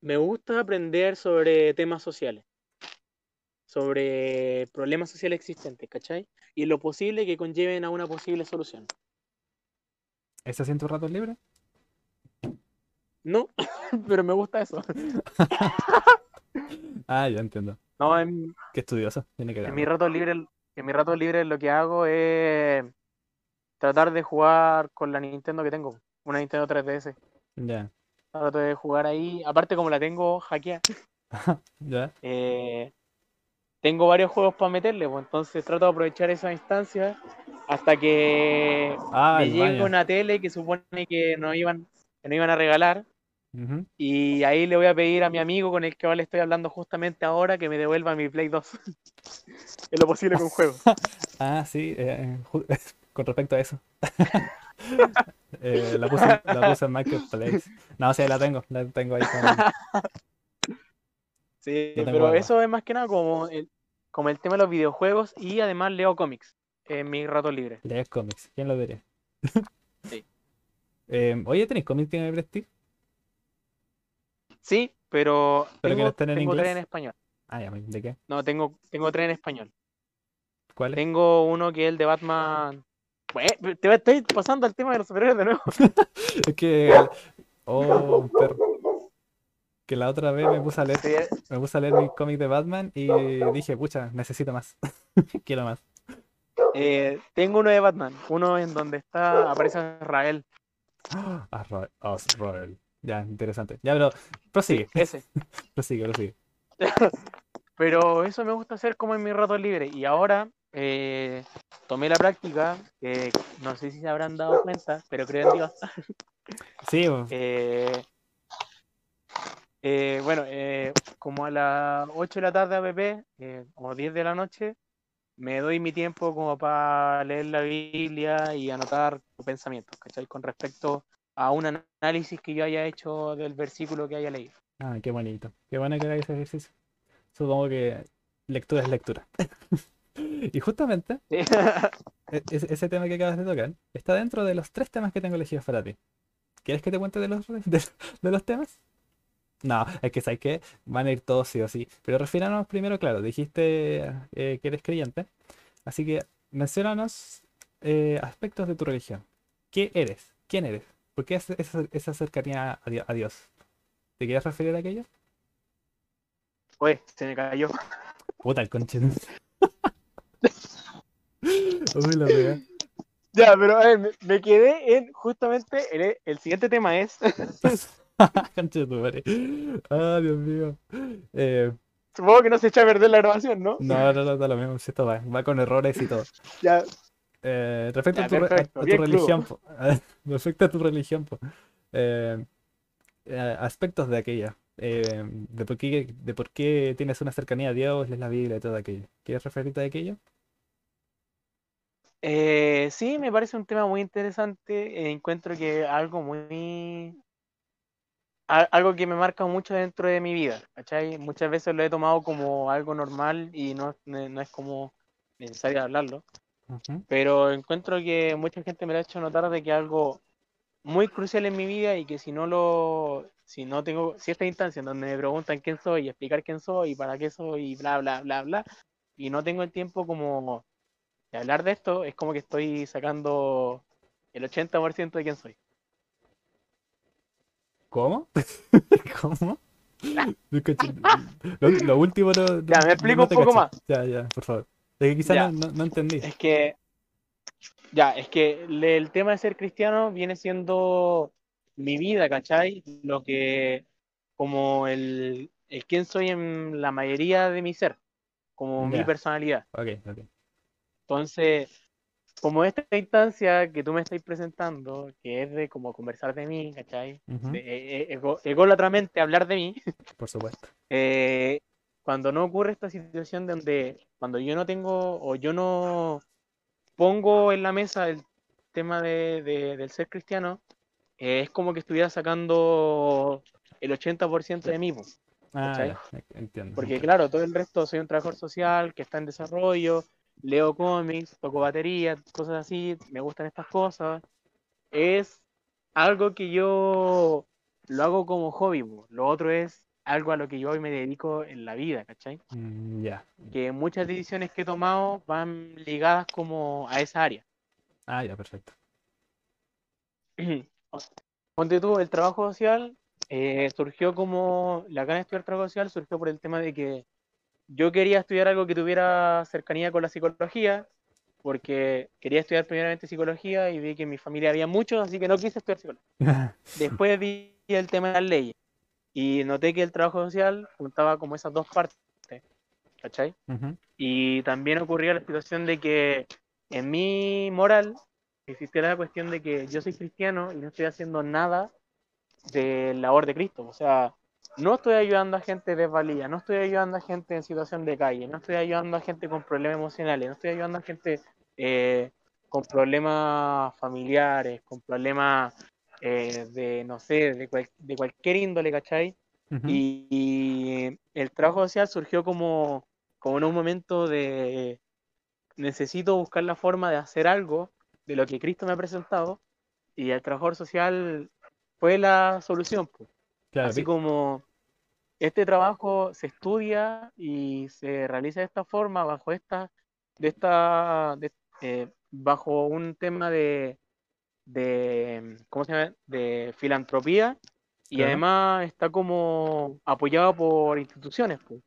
me gusta aprender sobre temas sociales, sobre problemas sociales existentes, ¿cachai? Y lo posible que conlleven a una posible solución. ¿Eso en tus ratos libres? No, pero me gusta eso. Ah, ya entiendo. No, en, Qué estudioso. Tiene que en mi rato libre, en mi rato libre lo que hago es tratar de jugar con la Nintendo que tengo, una Nintendo 3DS. Ya. Trato de jugar ahí, aparte como la tengo hackeada. Ya. eh, tengo varios juegos para meterle, pues entonces trato de aprovechar esa instancia hasta que Ah, me llegue una tele que supone que nos iban, que nos iban a regalar. Y ahí le voy a pedir a mi amigo con el que ahora le estoy hablando justamente ahora que me devuelva mi Play 2. es lo posible con juego. Ah, sí, eh, con respecto a eso. Eh, la puse, la puse en Marketplace. No, sí, la tengo, la tengo ahí con... Sí, tengo pero algo. eso es más que nada como el, como el tema de los videojuegos y además leo cómics en mis ratos libres. Lees cómics, ¿quién lo diría? Sí. Eh, oye, ¿tenéis cómics que me prestar? Sí, pero ¿Pero que tengo, no estén en tengo tres en español. Ah, ya, ¿de qué? No, tengo, tengo tres en español. ¿Cuáles? Tengo uno que es el de Batman. Bueno, te estoy pasando al tema de los superhéroes de nuevo. Es que... Oh, perro. Que la otra vez me puse a leer, Sí, me puse a leer mi cómic de Batman y dije, pucha, necesito más. Quiero más. eh, tengo uno de Batman, uno en donde está aparece Israel. Azrael. Azrael. Ya, interesante. Ya, pero prosigue, Ese. prosigue, prosigue. Pero eso me gusta hacer como en mi rato libre. Y ahora eh, tomé la práctica, que no sé si se habrán dado cuenta, pero creo en Dios. Sí, Eh, eh, bueno, eh, como a las 8 de la tarde APP, eh, o 10 de la noche, me doy mi tiempo como para leer la Biblia y anotar pensamientos, ¿cachai? Con respecto a un análisis que yo haya hecho del versículo que haya leído. Ah, qué bonito. Qué bueno que hagáis ese ejercicio. Supongo que lectura es lectura. Y justamente, Sí. e- ese, ese tema que acabas de tocar está dentro de los tres temas que tengo elegidos para ti. ¿Quieres que te cuente de los, de, los temas? No, es que sabes que van a ir todos sí o sí. Pero refierános primero, claro, dijiste eh, que eres creyente. Así que mencionanos eh, aspectos de tu religión. ¿Qué eres? ¿Quién eres? ¿Por qué esa, esa cercanía a Dios? ¿Te quieres referir a aquello? Pues, se me cayó. Puta el conche. Uy, la Ya, pero a ver, me, quedé en justamente el, el siguiente tema es. Conche tu madre. Ah, Dios mío. Eh, Supongo que no se echa a perder la grabación, ¿no? No, no, no, da lo mismo. Si esto va, va con errores y todo. Ya. Eh, respecto a tu, religión, respecto a tu religión, eh, aspectos de aquella, eh, de, por qué, de por qué tienes una cercanía a Dios, lees la Biblia y todo aquello. ¿Quieres referirte a aquello? Eh, sí, me parece un tema muy interesante. encuentro que algo muy. Algo que me marca mucho dentro de mi vida, ¿cachai? Muchas veces lo he tomado como algo normal y no, no es como necesario hablarlo. Pero encuentro que mucha gente me lo ha hecho notar de que algo muy crucial en mi vida y que si no lo, si no tengo cierta instancia en donde me preguntan quién soy y explicar quién soy y para qué soy y bla, bla, bla, bla, y no tengo el tiempo como de hablar de esto, es como que estoy sacando el 80% de quién soy. ¿Cómo? ¿Cómo? lo, último no, Ya, me explico un poco más. Ya, ya, por favor. Es que quizás no, no entendí. Es que ya, es que el tema de ser cristiano viene siendo mi vida, ¿cachai? Lo que, como el, el quién soy en la mayoría de mi ser, como mi personalidad. Ok, ok. Entonces, como esta instancia que tú me estás presentando, que es de como conversar de mí, ¿cachai? de, ególatramente hablar de mí. Por supuesto. Eh, cuando no ocurre esta situación donde, cuando yo no tengo, o yo no pongo en la mesa el tema de, del ser cristiano, eh, es como que estuviera sacando el 80% de mí. Ah, entiendo. Porque claro, todo el resto soy un trabajador social que está en desarrollo, leo cómics, toco batería, cosas así, me gustan estas cosas. Es algo que yo lo hago como hobby. Lo otro es algo a lo que yo hoy me dedico en la vida, ¿cachai? Mm, ya. Que muchas decisiones que he tomado van ligadas como a esa área. Ah, ya, perfecto. Ponte tú, el trabajo social eh, surgió como, la gana de estudiar trabajo social surgió por el tema de que yo quería estudiar algo que tuviera cercanía con la psicología, porque quería estudiar primeramente psicología y vi que en mi familia había muchos, así que no quise estudiar psicología. Después vi el tema de las leyes y noté que el trabajo social juntaba como esas dos partes, ¿cachai? Y también ocurría la situación de que en mi moral existía la cuestión de que yo soy cristiano y no estoy haciendo nada de labor de Cristo. O sea, no estoy ayudando a gente desvalida, no estoy ayudando a gente en situación de calle, no estoy ayudando a gente con problemas emocionales, no estoy ayudando a gente eh, con problemas familiares, con problemas eh, de, no sé, de, de, cualquier índole, ¿cachai? y, el trabajo social surgió como, como en un momento de necesito buscar la forma de hacer algo de lo que Cristo me ha presentado y el trabajador social fue la solución. Así como este trabajo se estudia y se realiza de esta forma, bajo esta, de esta, eh, bajo un tema de, de, ¿cómo se llama? De filantropía y además está como apoyado por instituciones. Pues.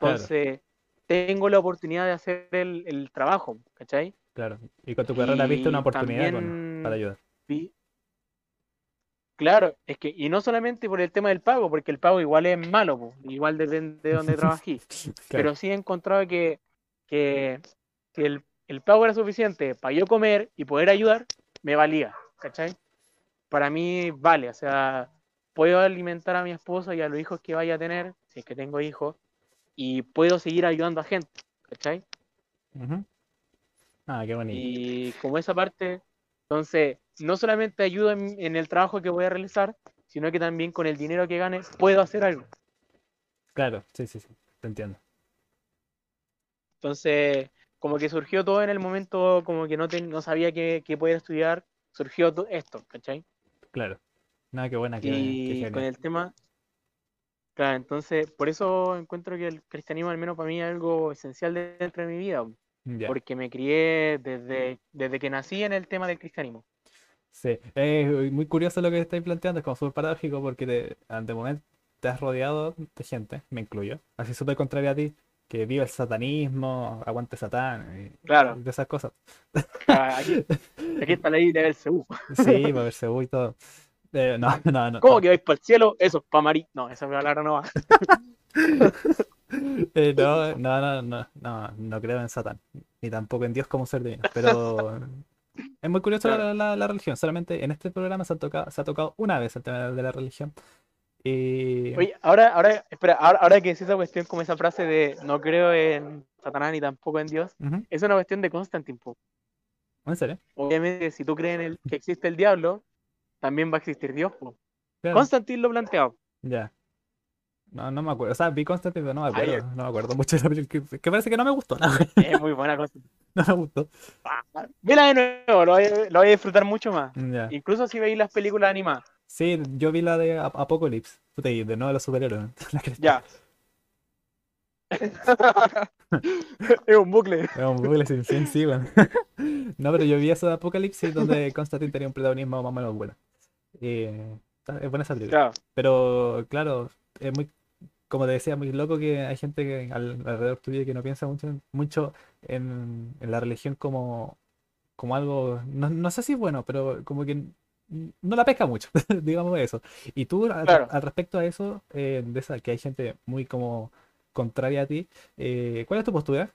Entonces, tengo la oportunidad de hacer el, trabajo, ¿cachai? Claro, y con tu carrera viste una oportunidad para ayudar. Claro, es que, y no solamente por el tema del pago, porque el pago igual es malo, igual depende de dónde trabajé. Pero sí he encontrado que, que, el, el pago era suficiente para yo comer y poder ayudar, me valía, ¿cachai? Para mí vale, o sea, puedo alimentar a mi esposa y a los hijos que vaya a tener, si es que tengo hijos, y puedo seguir ayudando a gente, ¿cachai? Ah, qué bonito. Y como esa parte, entonces, no solamente ayudo en, el trabajo que voy a realizar, sino que también con el dinero que gane puedo hacer algo. Claro, sí, sí, sí, te entiendo. Entonces, como que surgió todo en el momento, como que no, no sabía que, que poder estudiar, surgió esto, ¿cachai? Claro. No, qué buena, qué Y con el tema, claro, entonces, por eso encuentro que el cristianismo, al menos para mí, es algo esencial dentro de mi vida, Ya. porque me crié desde, desde que nací en el tema del cristianismo. Sí, es muy curioso lo que estáis planteando, es como súper paradójico porque de, de momento te has rodeado de gente, me incluyo, así súper contrario a ti, que vive el satanismo, aguante Satán y Claro, de esas cosas. ah, aquí, aquí está la ley de Belcebú. Sí, para verse y todo. Eh, no, no, no. ¿Cómo que vais para el cielo? Eso es para Marí. No, esa palabra no va. Eh, no, no, no, no, no, no creo en Satán, ni tampoco en Dios como ser divino, pero es muy curioso la, Claro. la- la religión, solamente en este programa se ha tocado, se ha tocado una vez el tema de la religión. Y Oye, ahora, ahora, espera, ahora, ahora que decís esa cuestión, como esa frase de no creo en Satanás ni tampoco en Dios, Ujú, es una cuestión de Constantine. ¿En serio? Obviamente, si tú crees en el, que existe el diablo, también va a existir Dios. Claro, Constantine lo planteaba. ya. No, no me acuerdo. O sea, vi Constantine, pero no me Ay, acuerdo. No me acuerdo mucho de la película. Que, que parece que no me gustó. No, Es muy buena Constantine. no me gustó. Ah, Vela de nuevo, lo voy, a- lo voy a disfrutar mucho más. Incluso si veis las películas animadas. Sí, yo vi la de Ap- Apocalypse. Puta, y de nuevo de los superhéroes. Ya. es un bucle. Es un bucle sin fin, sí, weón. No, pero yo vi eso de Apocalipsis donde Constantine tenía un protagonismo más o menos bueno. Y, está- es buena esa película. Claro. Pero claro, es muy, como te decía, muy loco que hay gente que al- alrededor tuyo que no piensa mucho, en- mucho en, en la religión como, como algo, no, no sé si bueno, pero como que no la pesca mucho, digamos eso. Y tú, al, Claro. al respecto a eso, eh, de esa, que hay gente muy como contraria a ti, eh, ¿cuál es tu postura?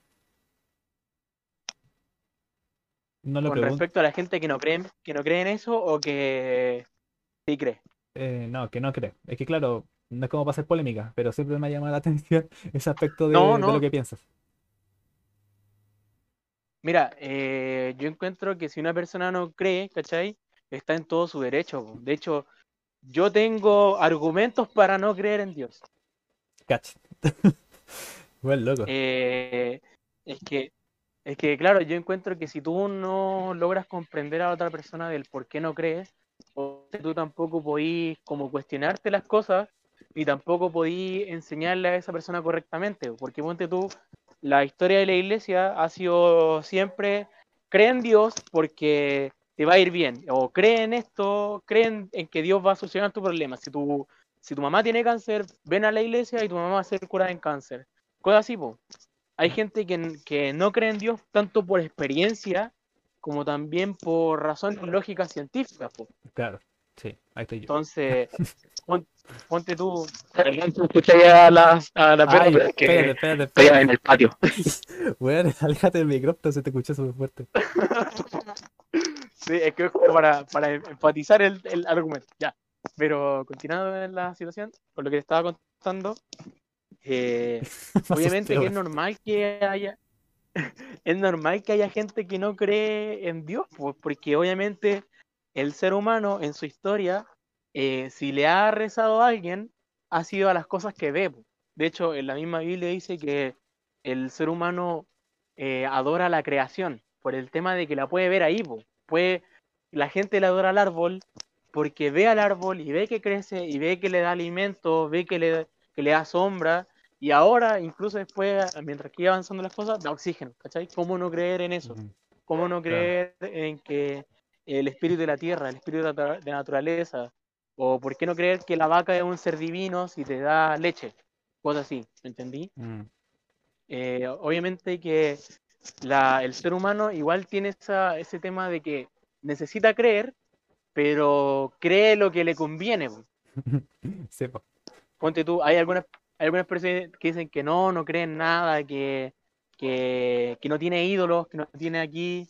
No lo Con pregunto. respecto a la gente que no cree, en- que no cree en eso o que sí cree. Eh, no, que no creo. Es que claro, no es como para hacer polémica, pero siempre me ha llamado la atención ese aspecto de, No, de no. lo que piensas. Mira, eh, yo encuentro que si una persona no cree, ¿cachai? Está en todo su derecho. po. De hecho, yo tengo argumentos para no creer en Dios. Catch. Buen loco. Eh, es que, es que, claro, yo encuentro que si tú no logras comprender a otra persona del por qué no crees, o tú tampoco podís como cuestionarte las cosas, y tampoco podís enseñarle a esa persona correctamente, porque ponte tú, la historia de la iglesia ha sido siempre, cree en Dios porque te va a ir bien, o cree en esto, creen en que Dios va a solucionar tu problema. Si tu, si tu mamá tiene cáncer, ven a la iglesia y tu mamá va a ser curada en cáncer. Cosas así, po. Hay gente que, que no cree en Dios tanto por experiencia como también por razones lógicas científicas, po. Claro, sí, ahí estoy yo. Entonces, pon- ponte tú. Escuché a la, a la Ay, perra espérate, que espérate, estoy espérate. en el patio. Weón, aléjate del micrófono, se te escuchó súper fuerte. Sí, es que es como para, para enfatizar el, el argumento. Ya. Pero continuando en la situación, con lo que te estaba contando, eh, Me obviamente que es normal que haya es normal que haya gente que no cree en Dios, pues, porque obviamente el ser humano en su historia, eh, si le ha rezado a alguien, ha sido a las cosas que ve. De hecho, en la misma Biblia dice que el ser humano eh, adora la creación por el tema de que la puede ver ahí. Puede, la gente le adora al árbol porque ve al árbol y ve que crece y ve que le da alimento, ve que le, que le da sombra y ahora, incluso después, mientras que iba avanzando las cosas, da oxígeno, ¿cachai? ¿Cómo no creer en eso? ¿Cómo no creer en que el espíritu de la tierra, el espíritu de la naturaleza, o por qué no creer que la vaca es un ser divino si te da leche? Cosas así, ¿me entendí? Mm, Eh, obviamente que la- el ser humano igual tiene esa, ese tema de que necesita creer, pero cree lo que le conviene. po. Ponte tú, hay algunas, hay algunas personas que dicen que no, no creen nada, que, que, que no tiene ídolos, que no tiene aquí,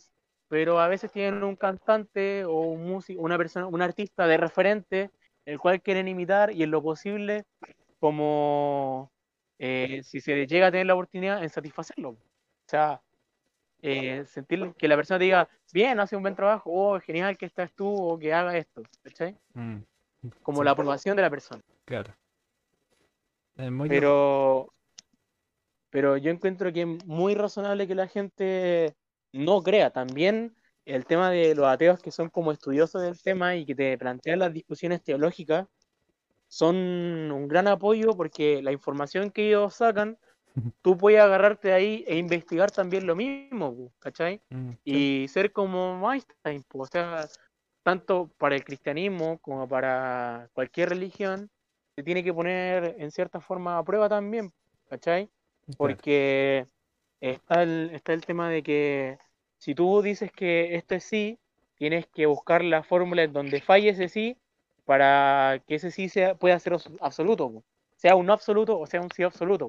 pero a veces tienen un cantante o un músico, una persona, un artista de referente, el cual quieren imitar y en lo posible, como eh, si se llega a tener la oportunidad en satisfacerlo. O sea, eh, sentir que la persona te diga, bien, hace un buen trabajo, oh, genial que estás tú o que haga esto, ¿cachai? Mm, Como sí, la aprobación de la persona. Claro. Es muy Pero, pero yo encuentro que es muy razonable que la gente no crea. También el tema de los ateos que son como estudiosos del tema y que te plantean las discusiones teológicas son un gran apoyo porque la información que ellos sacan, tú puedes agarrarte ahí e investigar también lo mismo, ¿cachai? Mm, sí. Y ser como Einstein, o sea, tanto para el cristianismo como para cualquier religión, se tiene que poner en cierta forma a prueba también, ¿cachai? Claro. Está el, tema de que si tú dices que esto es sí, tienes que buscar la fórmula en donde falle ese sí para que ese sí sea, pueda ser abs- absoluto, sea un no absoluto o sea un sí absoluto.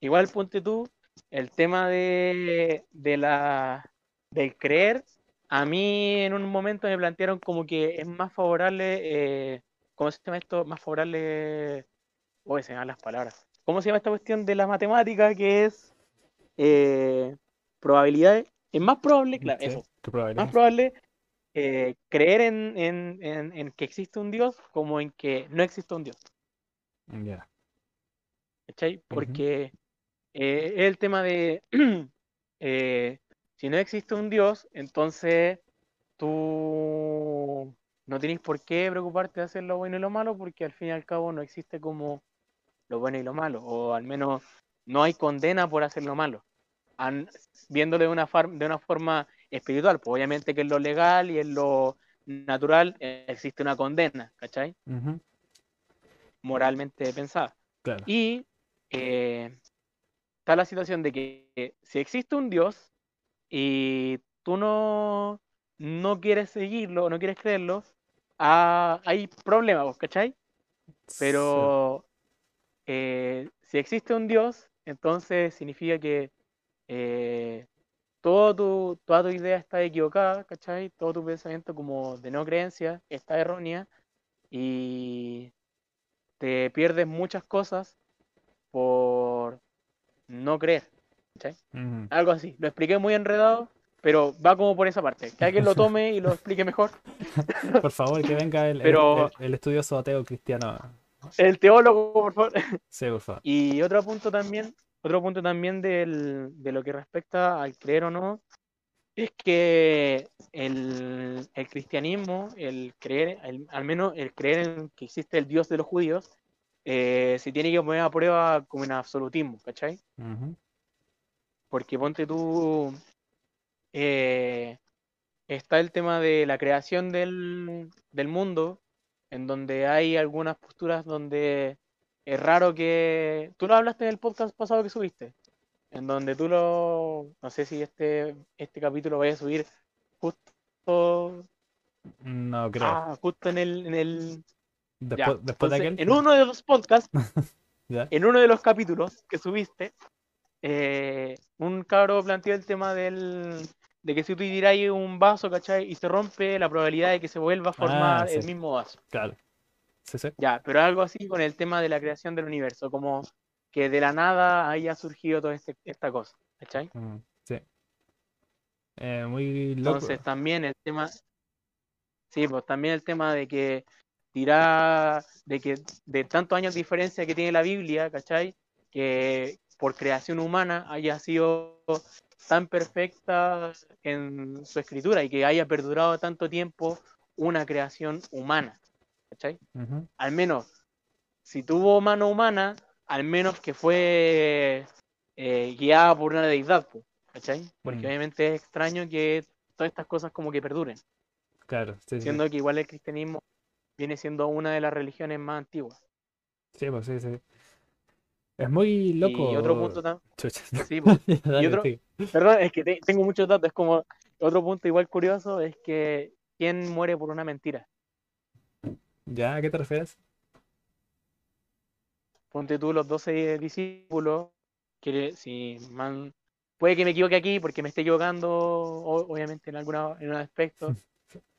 Igual ponte tú el tema de, de la, del creer. A mí en un momento me plantearon como que es más favorable, eh, ¿cómo se llama esto? Más favorable, uy, se me van las palabras. ¿Cómo se llama esta cuestión de la matemática que es eh, probabilidades? Es más probable, claro, Sí, eso, más probable eh, creer en, en- en- en que existe un Dios como en que no existe un Dios. Ya. ¿Cachai? Porque eh, es el tema de eh, si no existe un Dios, entonces tú no tienes por qué preocuparte de hacer lo bueno y lo malo, porque al fin y al cabo no existe como lo bueno y lo malo, o al menos no hay condena por hacer lo malo. An- viéndolo de una, far- de una forma espiritual, pues obviamente que en lo legal y en lo natural eh, existe una condena, ¿cachai? Moralmente pensada. Claro. Y eh, está la situación de que si existe un Dios y tú no, no quieres seguirlo, no quieres creerlo, ah, hay problemas, ¿vos ¿cachai? Pero eh, si existe un Dios, entonces significa que eh, todo tu, toda tu idea está equivocada, ¿cachai? Todo tu pensamiento como de no creencia está errónea y te pierdes muchas cosas por no creer, ¿cachai? Algo así. Lo expliqué muy enredado, pero va como por esa parte. Que alguien lo tome y lo explique mejor. Por favor, que venga el, el- Pero- el- el estudioso ateo cristiano. El teólogo, por favor. Sí, por favor. Y otro punto también, otro punto también del- de lo que respecta al creer o no, es que el, el cristianismo, el creer, el- al menos el creer en que existe el Dios de los judíos, eh, se tiene que poner a prueba como en absolutismo, ¿cachai? Porque ponte tú, eh, está el tema de la creación del, del mundo, en donde hay algunas posturas donde es raro que... Tú lo hablaste en el podcast pasado que subiste, en donde tú lo... No sé si este, este capítulo vaya a subir justo, No creo. ah, justo en el... En el después después de Entonces, aquel. En uno de los podcasts, en uno de los capítulos que subiste, eh, un cabro planteó el tema del, de que si tú tiras un vaso, ¿cachai? Y se rompe, la probabilidad de que se vuelva a formar Ah, sí. el mismo vaso. Claro. Sí, sí. Ya, pero algo así con el tema de la creación del universo, como que de la nada haya surgido toda este- esta cosa, ¿cachai? Mm, sí. Eh, muy loco. Entonces también el tema, sí, pues también el tema de que tirar, de que de tantos años de diferencia que tiene la Biblia, ¿cachai? Que por creación humana haya sido tan perfecta en su escritura y que haya perdurado tanto tiempo una creación humana, ¿cachai? Al menos, si tuvo mano humana, al menos que fue eh, guiada por una deidad, ¿cachai? Porque Mm. obviamente es extraño que todas estas cosas como que perduren, Claro, sí, sí. siendo que igual el cristianismo viene siendo una de las religiones más antiguas. Sí, pues sí, sí. Es muy loco. Y otro punto también, sí, po. Dale, otro- sigue. perdón, es que te- tengo muchos datos, es como otro punto igual curioso es que ¿quién muere por una mentira? ¿Ya? ¿A qué te refieres? ponte tú los 12 discípulos, que si man, puede que me equivoque aquí porque me esté equivocando, obviamente en alguna en un aspecto,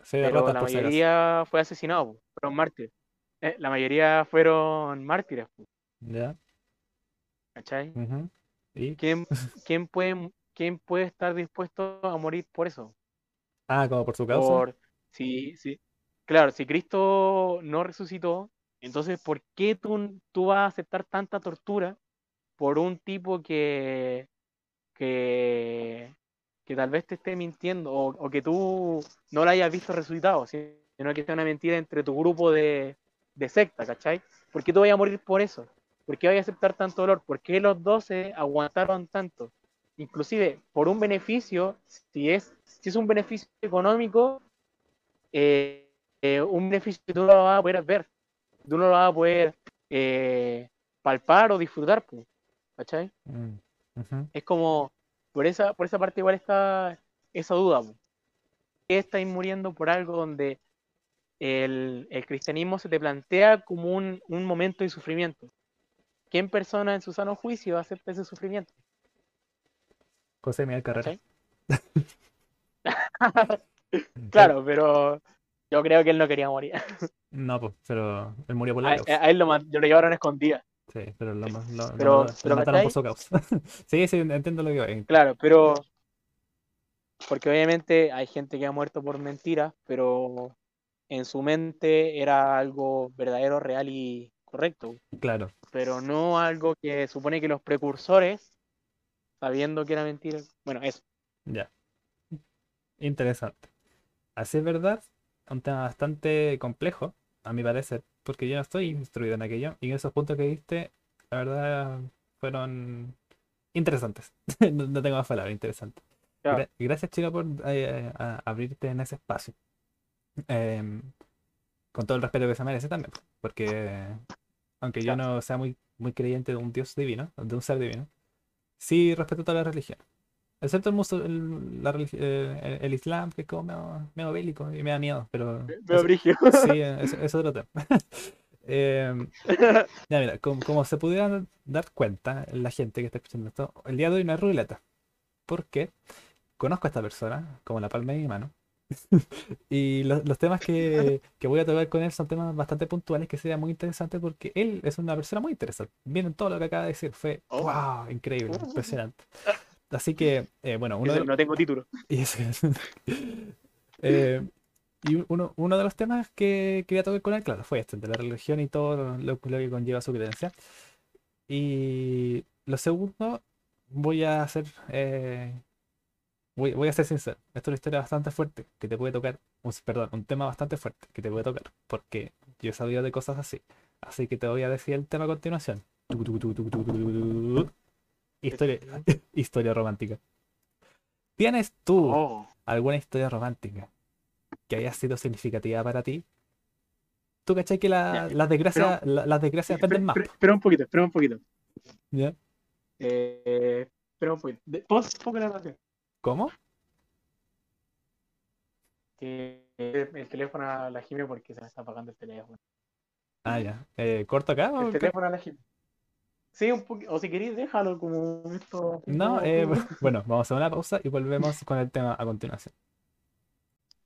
Sí, pero la mayoría fue asesinado, fueron mártires. Eh, la mayoría fueron mártires, ¿Ya? ¿Cachai? ¿Quién, quién, puede, ¿Quién puede estar dispuesto a morir por eso? Ah, como por su causa. Por, si, si, claro, si Cristo no resucitó, entonces ¿por qué tú, tú vas a aceptar tanta tortura por un tipo que, que, que tal vez te esté mintiendo o, o que tú no la hayas visto resucitado, sino que sea una mentira entre tu grupo de, de secta, ¿cachai? ¿Por qué tú vayas a morir por eso? ¿Por qué vayas a aceptar tanto dolor? ¿Por qué los 12 aguantaron tanto? Inclusive, por un beneficio, si es, si es un beneficio económico, eh, eh, un beneficio que tú no lo vas a poder ver, tú no lo vas a poder eh, palpar o disfrutar, pues, ¿cachai? Mm, ujú. Es como, por esa, por esa parte igual está esa duda. po. ¿Por qué estáis muriendo por algo donde el, el cristianismo se te plantea como un, un momento de sufrimiento? ¿Quién persona en su sano juicio acepta ese sufrimiento? José Miguel Carrera. Claro, pero yo creo que él no quería morir. No, pues, pero él murió por la A, causa. a él lo, ma- lo llevaron escondida. Sí, pero lo, lo- lo- Pero- lo- mataron por su causa. Sí, sí, entiendo lo que va. Claro, pero. Porque obviamente hay gente que ha muerto por mentiras, pero en su mente era algo verdadero, real y correcto. Claro. Pero no algo que supone que los precursores, sabiendo que era mentira. Bueno, eso. Ya. Interesante. Así es verdad, un tema bastante complejo, a mi parecer, porque yo no estoy instruido en aquello, y esos puntos que diste, la verdad, fueron interesantes. No, no tengo más palabras, interesantes. Gra- gracias, Chino, por eh, a- abrirte en ese espacio. Em, con todo el respeto que se merece también, porque aunque yo no sea muy, muy creyente de un Dios divino, de un ser divino, sí respeto toda la religión. Excepto el, musul- el, la eh, el Islam, que es como medio, medio bélico y me da miedo, pero eso- brigio. sí, eso es otro tema. Em, ya mira, como, como se pudieran dar cuenta la gente que está escuchando esto, el día de hoy no es ruleta. Porque conozco a esta persona como la palma de mi mano. Y lo- los temas que, que voy a tocar con él son temas bastante puntuales que sería muy interesante porque él es una persona muy interesante. Miren todo lo que acaba de decir, fue Oh. wow, increíble, impresionante. Así que, eh, bueno, uno de los, no tengo título. Eh, y uno, uno de los temas que quería tocar con él, claro, fue este, de la religión y todo lo, lo que conlleva su creencia. Y lo segundo, voy a hacer, eh, voy, voy a ser sincero, esto es una historia bastante fuerte que te puede tocar, un- perdón, un tema bastante fuerte que te puede tocar, porque yo he sabido de cosas así. Así que te voy a decir el tema a continuación. Historia, historia romántica. ¿Tienes tú Oh. alguna historia romántica que haya sido significativa para ti? ¿Tú cachai que la- las desgracias, la- las desgracias Espera, venden más? espera- un poquito, espera un poquito. ¿Ya? Eh, espera un poquito. Pon la. ¿Cómo? Que el, el teléfono a la Jime porque se me está apagando el teléfono. Ah, ya. Eh, ¿corto acá? El teléfono a la Jime. Sí, un poquito. O si queréis, déjalo como esto. No, eh, bueno, vamos a hacer una pausa y volvemos con el tema a continuación.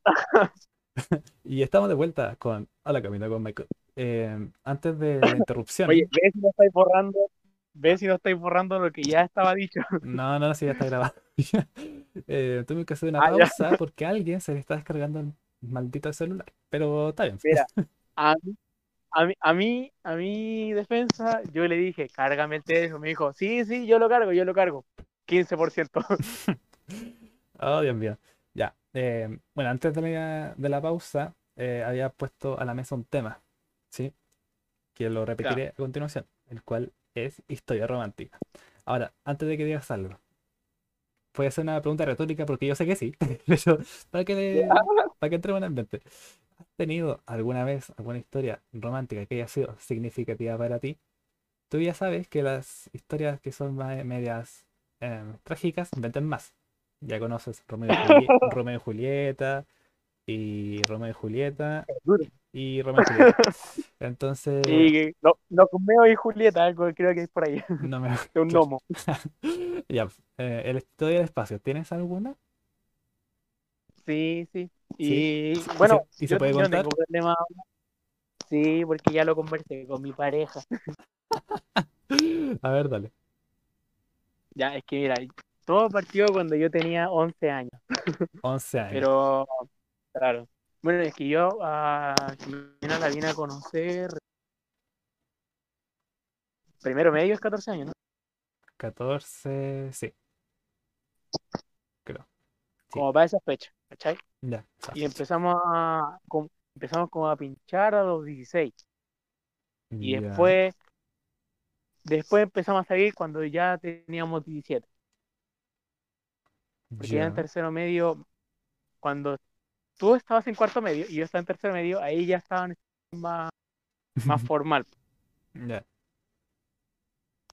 y estamos de vuelta con Hola Camino con Michael. Eh, antes de la interrupción, Oye, ve si no estáis borrando. Ve si no estáis borrando lo que ya estaba dicho. no, no, si ya está grabado. eh, tuve que hacer una Ah, ya. pausa porque alguien se le está descargando el maldito celular. Pero está bien. Mira, a mí, a mí, a mí, a mi defensa, yo le dije, cárgame el teléfono. Me dijo, sí, sí, yo lo cargo, yo lo cargo. 15%. Oh, Dios mío. Ya. eh, bueno, antes de la, de la pausa, eh, había puesto a la mesa un tema, ¿sí? Que lo repetiré a continuación, el cual es historia romántica. Ahora, antes de que digas algo, voy a hacer una pregunta retórica porque yo sé que sí, pero para que, le- para que entremos en el ambiente. ¿Has tenido alguna vez alguna historia romántica que haya sido significativa para ti? Tú ya sabes que las historias que son más medias eh, trágicas venden más. Ya conoces Romeo y, Romeo y Julieta y Romeo y Julieta y Romeo y Julieta. Entonces, Y no, no Romeo y Julieta, creo que es por ahí, no me... un gnomo. Ya, eh, el estudio del espacio, ¿tienes alguna? Sí, sí. Sí. Y bueno, ¿Y se puede contar? tengo problema. Sí, porque ya lo conversé con mi pareja. A ver, dale. Ya, es que mira, todo partió cuando yo tenía 11 años. 11 años. Pero, claro. Bueno, es que yo a Jimena la vine a conocer. Primero medio es 14 años, ¿no? 14, sí. Creo. como para esa fecha, ¿cachai? Ya. Y empezamos a, empezamos como a pinchar a los 16. Y Ya. después, después empezamos a salir cuando ya teníamos 17. Porque ya en tercero medio, cuando tú estabas en cuarto medio y yo estaba en tercero medio, ahí ya estaban más, más formal. Ya.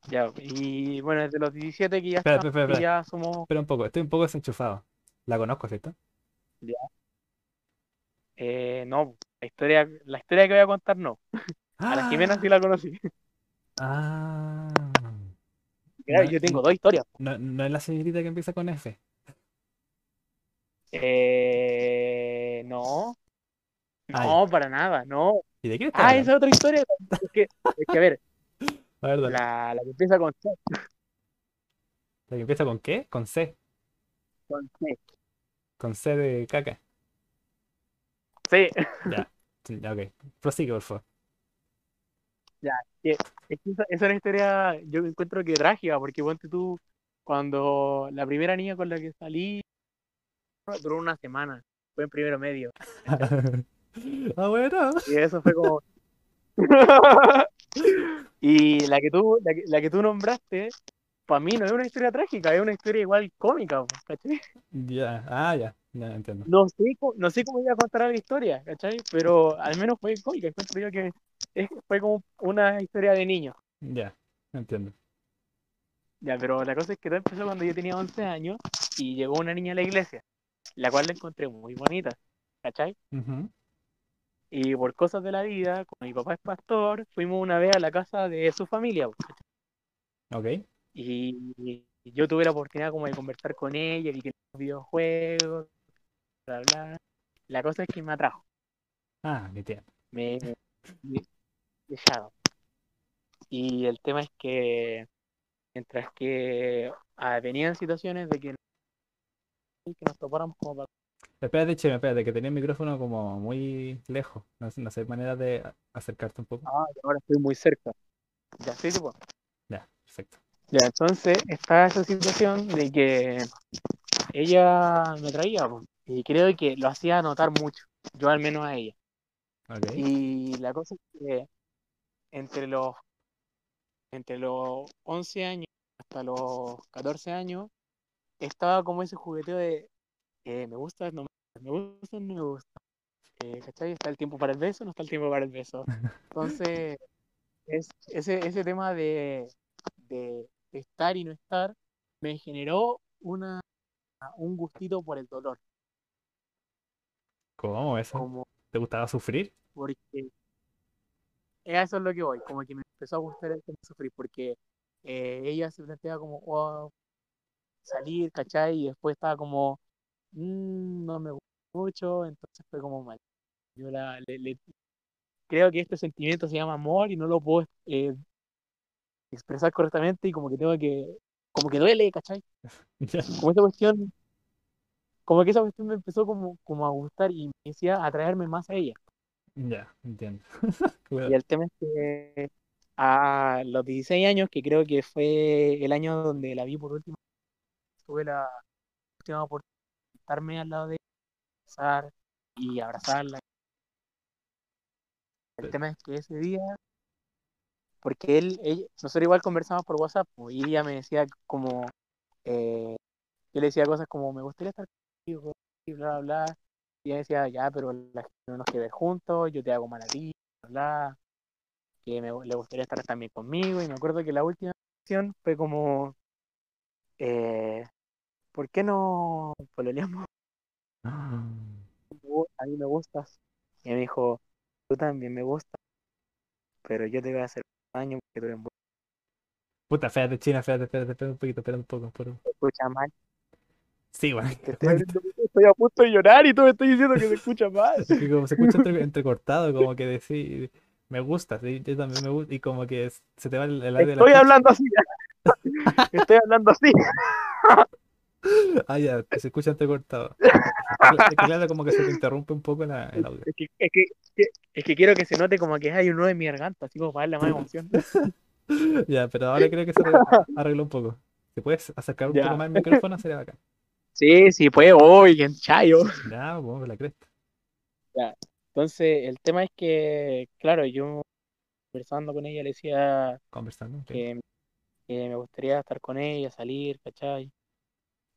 Ya, y bueno, desde los 17 que ya Espera, estamos, espera, que espera. ya somos, Espera un poco, estoy un poco desenchufado. La conozco, ¿cierto? eh, no, la historia, la historia que voy a contar no. A la Jimena sí la conocí. Ah. No, yo tengo dos historias. No, no es la señorita que empieza con F. Eh, no, no, para nada, no. ¿Y de quién está Ah, hablando? esa es otra historia. Es que, es que a ver, A ver, dale. la, la que empieza con C, ¿La que empieza con qué? Con C. con C. Con C de caca. Sí, Ya. Ya, ok. Prosigue, por favor. es que esa, esa es una historia, yo encuentro que trágica, porque ponte tú, cuando la primera niña con la que salí, duró una semana, fue en primero medio, ah, bueno. y eso fue como... y la que tú, la que, la que tú nombraste, para mí no es una historia trágica, es una historia igual cómica, ¿cachai? Ya. Ah, ya. Ya entiendo. No sé, no sé cómo iba a contar la historia, ¿cachai? Pero al menos fue cómica, encuentro yo que es- fue como una historia de niños. Ya. Entiendo. Ya, pero la cosa es que todo empezó cuando yo tenía 11 años y llegó una niña a la iglesia, la cual la encontré muy bonita, ¿cachai? Y por cosas de la vida, como mi papá es pastor, fuimos una vez a la casa de su familia, ¿cachai? Ok. y, y yo tuve la oportunidad como de conversar con ella, vi que videojuegos, bla, bla. La cosa es que me atrajo, Ah, mi tía. me, me, me. Y el tema es que mientras que ah, venían situaciones de que, que nos topáramos como para Espérate, che, espérate, que tenía el micrófono como muy lejos. No, sé- no sé manera de acercarte un poco. Ah, ahora estoy muy cerca. Ya, sí, sí, pues. Ya, perfecto. Ya, entonces está esa situación de que ella me traía, y creo que lo hacía notar mucho, yo al menos a ella. Ok. Y la cosa es que entre los, entre los 11 años hasta los 14 años, estaba como ese jugueteo de eh, me gusta, no me gusta, me gusta, no me gusta. Eh, ¿cachai? Está el tiempo para el beso, no está el tiempo para el beso. Entonces, es, ese, ese tema de, de estar y no estar me generó una, un gustito por el dolor. ¿Cómo eso? Como ¿Te gustaba sufrir? porque a eso es lo que voy, como que me empezó a gustar el tema de sufrir, porque eh, ella se planteaba como "Oh, salir, ¿cachai? Y después estaba como, "Mm, no me gusta mucho, entonces fue como mal. Yo la, le- le- creo que este sentimiento se llama amor y no lo puedo eh, expresar correctamente y como que tengo que, como que duele, ¿cachai? Como esa cuestión, como que esa cuestión me empezó como, como a gustar y me decía atraerme más a ella. Ya, entiendo. Y el tema es que a los 16 años, que creo que fue el año donde la vi por última tuve la última oportunidad de estarme al lado de ella, y abrazarla. El tema es que ese día, porque él, nosotros igual conversamos por WhatsApp, pues, y ella me decía como, eh, yo le decía cosas como, me gustaría estar contigo, y bla, bla, bla. Y ella decía, ya, pero la gente no nos quiere ver juntos, yo te hago mal a ti, bla, bla, que me, le gustaría estar también conmigo. Y me acuerdo que la última fue como, eh, ¿por qué no pololeamos? A mí me gustas. Y me dijo, tú también me gustas, pero yo te voy a hacer daño porque tú eres muy Puta, espérate, China, espérate, espérate, espérate un poquito, espérate un poco. por- escucha mal. Sí, bueno. Estoy, a punto de llorar y tú me estás diciendo que se escucha mal. Como se escucha entre- entrecortado, como que decir, me gusta, sí, yo también me gusta, y como que se te va el, el aire de la Estoy hablando así. Estoy hablando así. Ah, ya, que se escucha que claro, como que se te interrumpe un poco la- el audio. Es que, es, que, es que quiero que se note como que hay un nudo en mi garganta, así como para darle más emoción. Ya, pero ahora creo que se arregló, un poco. Si puedes acercar un Ya. poco más el micrófono, sería bacán. Sí, sí, pues, hoy, en Chayo. Ya, vamos la cresta. Entonces, el tema es que, claro, yo conversando con ella le decía Conversando. que, que me gustaría estar con ella, salir, ¿cachai?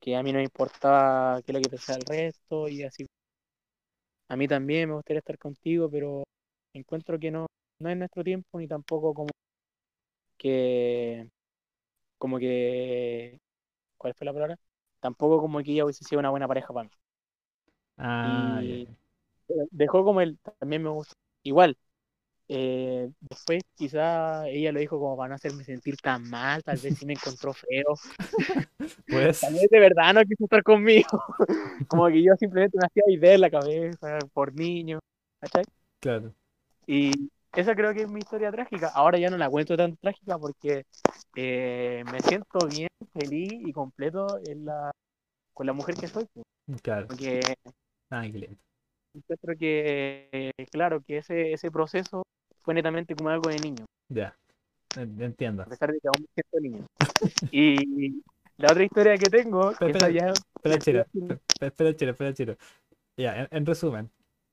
Que a mí no me importaba qué es lo que pensaba el resto y así. A mí también me gustaría estar contigo, pero encuentro que no, no es nuestro tiempo ni tampoco como que, como que, ¿cuál fue la palabra? Tampoco como que ella hubiese sido una buena pareja para mí. Ah, Y dejó como el, también me gusta. Igual, eh, después quizá ella lo dijo como para no hacerme sentir tan mal, tal vez sí me encontró feo, Pues, tal vez de verdad no quiso estar conmigo, como que yo simplemente me hacía idea en la cabeza por niño, ¿cachai? claro. Y esa creo que es mi historia trágica, ahora ya no la cuento tan trágica porque eh, me siento bien, feliz y completo en la, con la mujer que soy, Claro. porque Ah, encuentro que, claro, que ese, ese proceso fue netamente como algo de niño. Ya. En- Entiendo. a pesar de que aún me siento niño. Y la otra historia que tengo, Espera, ya Espera, chiro. Espera, chiro, espera, chiro. Ya, en, en resumen,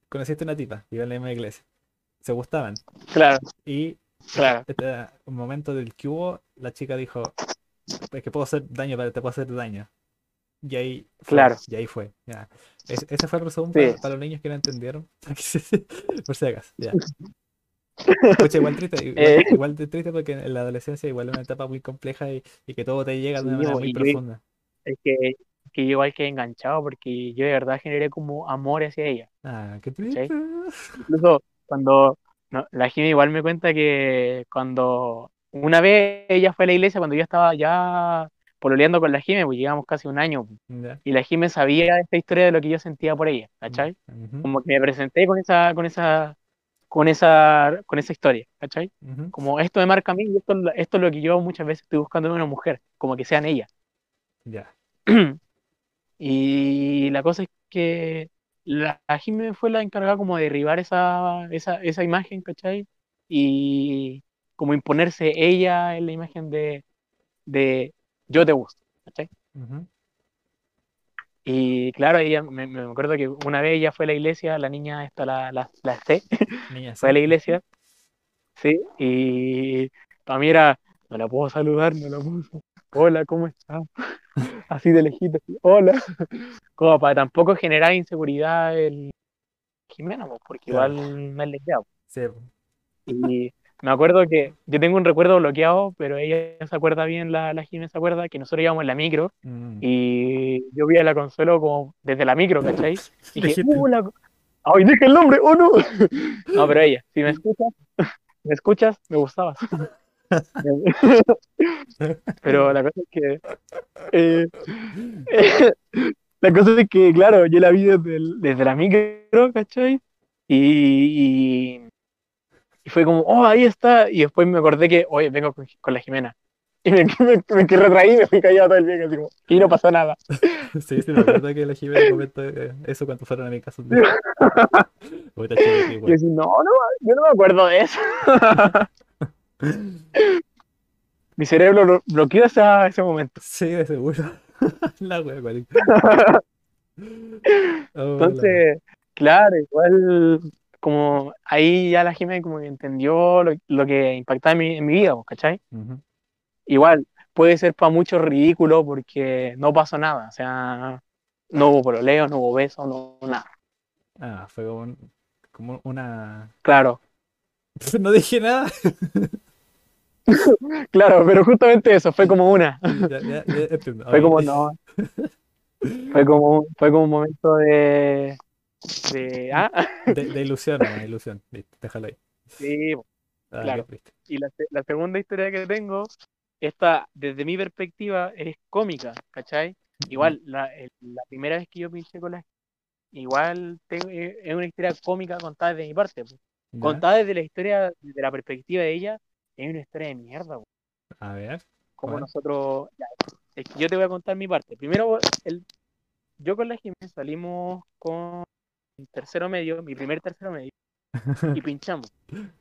conociste una tipa, iba en la misma iglesia. Se gustaban. claro, Y claro, este un momento del que hubo, la chica dijo, es que puedo hacer daño, pero te puedo hacer daño. Y ahí fue, Claro. y ahí fue. Ya. Es- ese fue el resumen Sí. para, para los niños que no entendieron. Por si acaso. Ya. Pucha, igual triste, igual, Eh. igual de triste porque en la adolescencia igual es una etapa muy compleja y, y que todo te llega de una Sí, manera muy yo- profunda. es que, que yo igual quedé enganchado porque yo de verdad generé como amor hacia ella. Ah, qué triste. Incluso cuando no, la Jimmy igual me cuenta que cuando una vez ella fue a la iglesia, cuando yo estaba ya pololeando con la Jimmy, pues llegamos casi un año, Ya. y la Jimmy sabía esta historia de lo que yo sentía por ella, ¿cachai? Ujú, Como que me presenté con esa, con esa, con esa, con esa historia, ¿cachai? como esto me marca a mí y esto, esto es lo que yo muchas veces estoy buscando en una mujer, como que sean ellas. Ya. Y la cosa es que la, Jimmy fue la encargada como de derribar esa, esa, esa imagen, ¿cachai? Y como imponerse ella en la imagen de, de yo te gusto, ¿cachai? Ujú. Y claro, ella, me, me acuerdo que una vez ella fue a la iglesia, la niña esta, la, la, la C, Niña, fue a la iglesia, sí, y para mí era, no la puedo saludar, no la puedo. Hola, ¿cómo estás? Así de lejito, hola. Como para tampoco generar inseguridad el Jimena, pues, porque Claro. igual me es lesbiana. Sí. Y me acuerdo que yo tengo un recuerdo bloqueado, pero ella se acuerda bien, la, la Jimena se acuerda, que nosotros íbamos en la micro Mm. y yo vi a la Consuelo como desde la micro, ¿cachai? Y dije. ¡uh, la... ¡Ay, dije el nombre! ¡Oh, no! No, pero ella, si me escuchas, me escuchas, me gustabas. Pero la cosa es que... eh, la cosa es que, claro, yo la vi desde, el- desde la micro, ¿cachai? Y, y, y fue como, oh, ahí está. Y después me acordé que, oye, vengo con, con la Jimena. Y me, me, me quedé retraí y me fui callado todo el viaje, así como, y no pasó nada. Sí, sí, me acuerdo que la Jimena comentó eh, eso cuando fueron a mi casa un día. Puta, chido, qué Y yo bueno. así, no, no, yo no me acuerdo de eso. Mi cerebro lo- bloqueó esa- ese momento. Sí, de seguro. La wea, Oh, la- Entonces, claro, igual como ahí ya la Jimena como que entendió lo, lo que impactaba en mi, en mi vida, pues, ¿cachai? Igual puede ser para muchos ridículo porque no pasó nada, o sea, no hubo pololeo, no hubo beso, no hubo nada. Ah, fue como, un- como una. Claro, No dije nada. claro, pero justamente eso, fue como una. Ya, ya, ya entiendo. Fue como, no. Fue como, fue como un momento de. De ah, De, de ilusión, de ilusión. Listo, déjalo ahí. sí. Ah, Claro. Y la, la segunda historia que tengo, esta, desde mi perspectiva, es cómica, ¿cachai? Igual, la, la primera vez que yo pinché con la. Igual tengo- es es una historia cómica contada desde mi parte. pues. Contada desde la historia, desde la perspectiva de ella, es una historia de mierda. pues. A ver. como nosotros. ya, es que yo te voy a contar mi parte. Primero, el, yo con la Jiménez salimos con tercero medio, mi primer tercero medio, y pinchamos.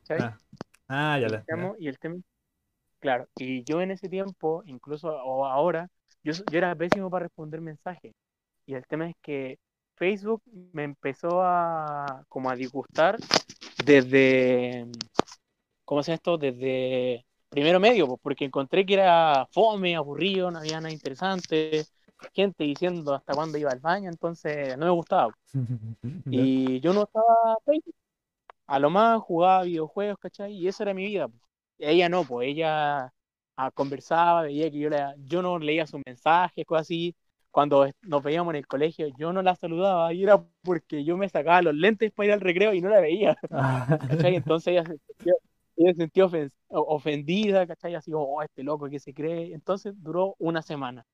¿sabes? Ah, ah, ya. Pinchamos y el tema. Claro, y yo en ese tiempo, incluso o ahora, yo, yo era pésimo para responder mensajes. Y el tema es que Facebook me empezó a como a disgustar desde, ¿cómo se llama esto? Desde primero medio, porque encontré que era fome, aburrido, no había nada interesante, gente diciendo hasta cuándo iba al baño, entonces no me gustaba. Y yo no estaba. A lo más jugaba videojuegos, ¿cachai? Y esa era mi vida. Ella no, pues ella ah, conversaba, veía que yo, la, yo no leía sus mensajes, cosas así. Cuando nos veíamos en el colegio, yo no la saludaba y era porque yo me sacaba los lentes para ir al recreo y no la veía. ¿cachai? Entonces ella se sintió, ella se sintió ofen- o- ofendida, ¿cachai? Así como, oh, este loco que se cree. Entonces duró una semana.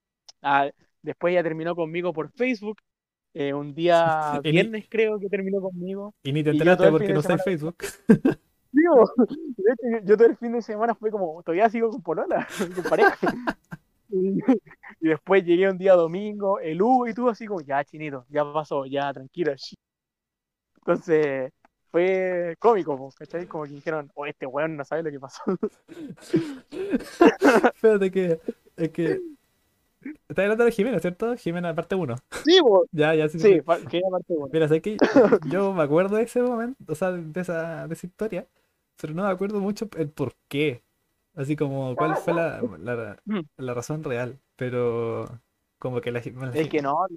Ah, después ella terminó conmigo por Facebook. eh, un día viernes creo que terminó conmigo. Y ni te enteraste porque no está en Facebook. Yo, todo el fin de semana fue como, todavía sigo con polola, con pareja. Y, y después llegué un día domingo, el Hugo y tú así como, ya chinito, ya pasó, ya tranquilo. shi". Entonces fue cómico, ¿cachai? Como que dijeron, oh, este weón no sabe lo que pasó. Espérate que. Es que. Estás hablando de Jimena, ¿cierto? Jimena, parte 1. Sí, bo. Ya, ya, sí. sí, sí. pa- que aparte, bueno. Mira, sé que yo me acuerdo de ese momento, o sea, de esa, de esa historia, pero no me acuerdo mucho el por qué. Así como cuál fue la, la, la razón real. Pero como que la, la Es que no.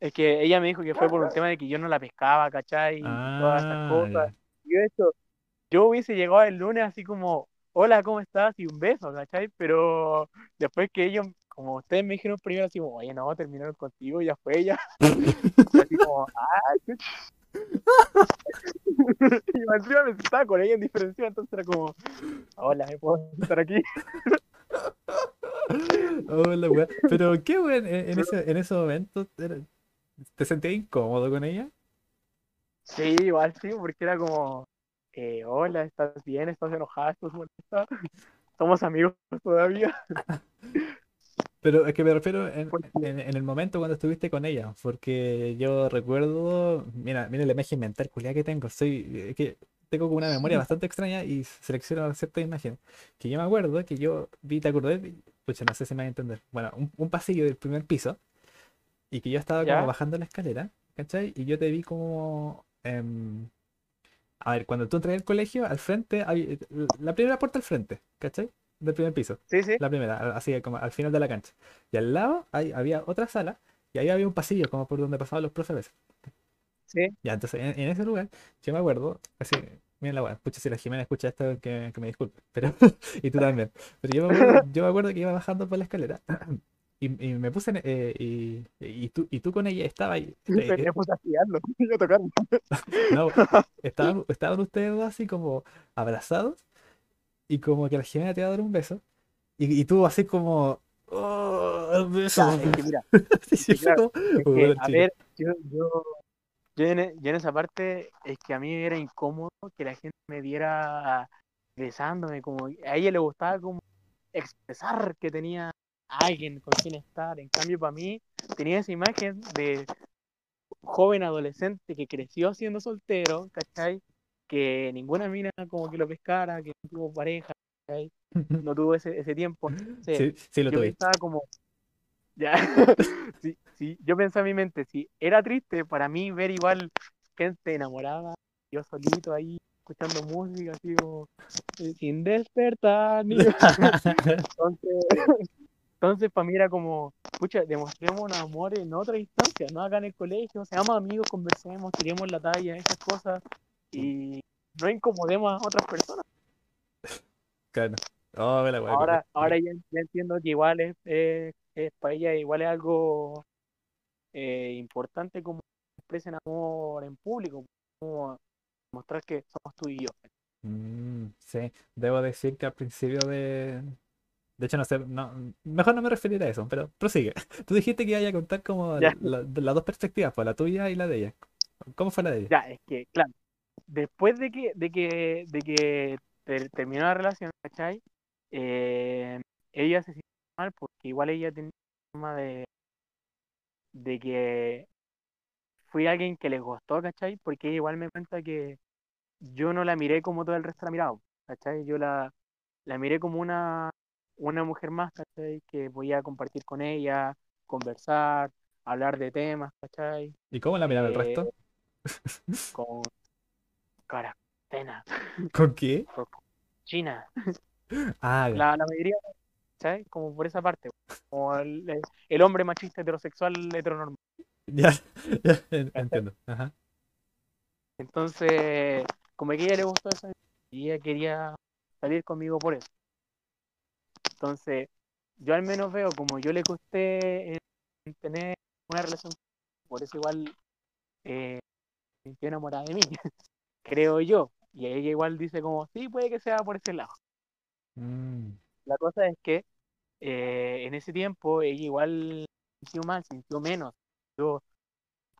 Es que ella me dijo que fue por un tema de que yo no la pescaba, ¿cachai? Y todas esas Ah, cosas. Yo, de hecho, yo hubiese llegado el lunes así como, hola, ¿cómo estás? Y un beso, ¿cachai? Pero después que ellos, como ustedes me dijeron primero, así como, oye, no, terminaron contigo, ya fue ella. Y así como, ah, chucha". Y encima me estaba con ella en diferencia, entonces era como, hola, ¿me puedo estar aquí? Oh, la wea. Pero qué weón, en, en ese, en ese momento ¿te sentías incómodo con ella? Sí, igual sí, porque era como, eh, hola, ¿estás bien? ¿Estás enojada? ¿Estás molesta? ¿Somos amigos todavía? Pero es que me refiero en, en- en el momento cuando estuviste con ella, porque yo recuerdo, mira, mira la imagen mental culiada que tengo, soy, es que tengo como una memoria bastante extraña y selecciono ciertas imágenes, que yo me acuerdo que yo vi, te acordé, pucha, no sé si me va a entender, bueno, un, un pasillo del primer piso, y que yo estaba ¿Ya? como bajando la escalera, ¿cachai? Y yo te vi como, em, a ver, cuando tú entras al colegio, al frente, hay, la primera puerta al frente, ¿cachai? Del primer piso. Sí, sí. La primera, así como al final de la cancha. Y al lado ahí había otra sala y ahí había un pasillo como por donde pasaban los profes. a veces. Sí. Ya, entonces en, en ese lugar, yo me acuerdo, así, miren la weá, pucha, si la Jimena escucha esto, que, que me disculpe, pero, y tú también. Pero yo me acuerdo, yo me acuerdo que iba bajando por la escalera y, y me puse, en- eh, y, y, tú, y tú con ella estaba ahí. eh, Me, puse a pillarlo, yo a tocar. no, estaban, estaban ustedes dos así como abrazados y como que la Jimena te iba a dar un beso y, y tú así como... Oh, beso. Es que mira, Sí, claro, es que, "Bueno, a chico". ver, yo, yo, yo, en, e- yo en esa parte es que a mí me era incómodo que la gente me viera besándome, como a ella le gustaba como expresar que tenía a alguien con quien estar. En cambio, para mí tenía esa imagen de joven adolescente que creció siendo soltero, ¿cachai? Que ninguna mina como que lo pescara, que no tuvo pareja, ¿cachai? No tuvo ese, ese tiempo. Entonces, Sí, sí lo yo tuviste. pensaba como, ya, sí, sí, yo pensaba en mi mente, si era triste para mí ver igual gente enamorada, yo solito ahí escuchando música, así como, eh, sin despertar, ni... entonces, entonces para mí era como, pucha, demostremos un amor en otra instancia, no acá en el colegio, seamos amigos, conversemos, tiremos la talla, esas cosas, y no incomodemos a otras personas. Claro. La Ahora, ahora ya, ya entiendo que igual es, es- es para ella igual es algo eh, importante como expresen amor en público, como mostrar que somos tú y yo. Mm, sí, debo decir que al principio de... De hecho, no sé, no, mejor no me referiré a eso, pero prosigue. Tú dijiste que iba a contar como la- las dos perspectivas, pues la tuya y la de ella. ¿Cómo fue la de ella? Ya, es que, claro, después de que, de que, de que ter- terminó la relación, ¿cachai? Eh, ella se sintió mal porque igual ella tenía un de, de que fui alguien que le gustó, ¿cachai? Porque ella igual me cuenta que yo no la miré como todo el resto la miraba, ¿cachai? Yo la, la miré como una, una mujer más, ¿cachai? Que podía compartir con ella, conversar, hablar de temas, ¿cachai? ¿Y cómo la miraba el Eh, resto? Con cuarentena, ¿Con qué? China, Ah, la, la mayoría, ¿cachai? Como por esa parte, como el, hombre machista heterosexual heteronormal. Ya, ya, en- entiendo. Ajá. Entonces, como que ella le gustó eso y ella quería salir conmigo por eso. Entonces, yo al menos veo como yo le costé en, en tener una relación, por eso igual eh, sintió enamorada de mí, creo yo. Y ella igual dice como, sí, puede que sea por ese lado. Mm, La cosa es que eh, en ese tiempo ella igual sintió mal, sintió menos. Yo,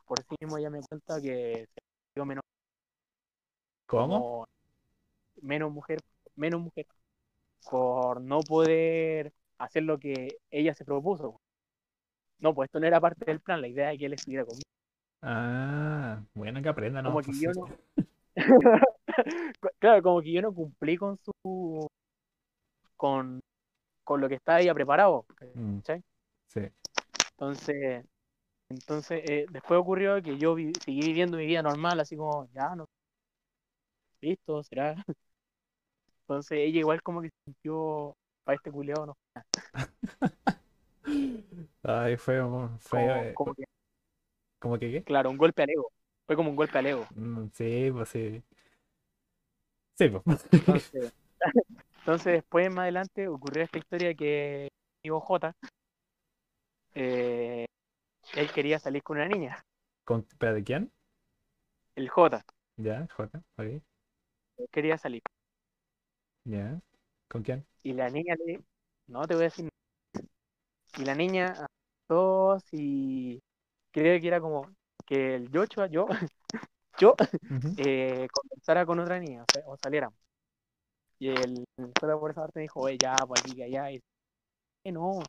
por sí mismo ya me cuenta que se sintió menos ¿Cómo? como menos mujer, menos mujer, por no poder hacer lo que ella se propuso. No, pues esto no era parte del plan, la idea de que él estuviera conmigo. Ah, bueno, que aprenda, ¿no? Como que Pues yo no. claro, como que yo no cumplí con su. con, con lo que estaba ella preparado. Mm, sí. Entonces, entonces eh, después ocurrió que yo vi- seguí viviendo mi vida normal, así como, ya, no. Listo, será. Entonces ella igual como que sintió, para este culiao, ¿no? Ay, fue, fue, Como, eh, como que, ¿cómo que qué? claro, un golpe al ego. Fue como un golpe al ego. Mm, Sí, pues sí. Sí, pues. Entonces, entonces después más adelante ocurrió esta historia que mi amigo J, eh, él quería salir con una niña, ¿Con, ¿pero de quién? el J, Ya, J, ok. él quería salir. Ya. ¿Con quién? Y la niña le, no te voy a decir nada. Y la niña aceptó y creo que era como que el Joshua, yo, yo, Ujú. eh, conversara con otra niña, o, saliéramos. Y él, solo por esa parte me dijo, oye, ya, pues aquí, que allá. Y "Eh, no,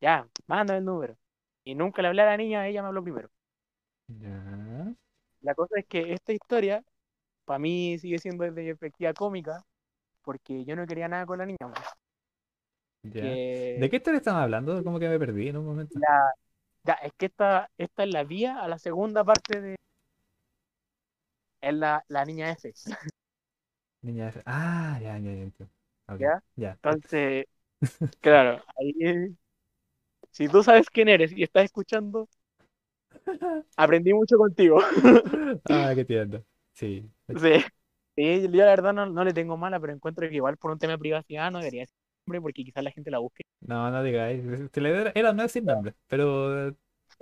ya, mándame el número. Y nunca le hablé a la niña, ella me habló primero. Ya. La cosa es que esta historia, para mí, sigue siendo desde perspectiva cómica, porque yo no quería nada con la niña. pues. Ya. Que ¿De qué historia estamos hablando? Como que me perdí en un momento. la- ya, es que esta, esta es la vía a la segunda parte de. Es la, la niña F. Niña F. Ah, ya, ya, ya. entiendo. Ok, ¿Ya? Ya. Entonces, claro, ahí. Si tú sabes quién eres y estás escuchando, aprendí mucho contigo. Ah, qué tierno. Sí. Sí. Sí, yo la verdad no, no le tengo mala, pero encuentro que igual por un tema de privacidad no debería ser nombre porque quizás la gente la busque. No, no digáis. Era, era no decir nombre, pero eh,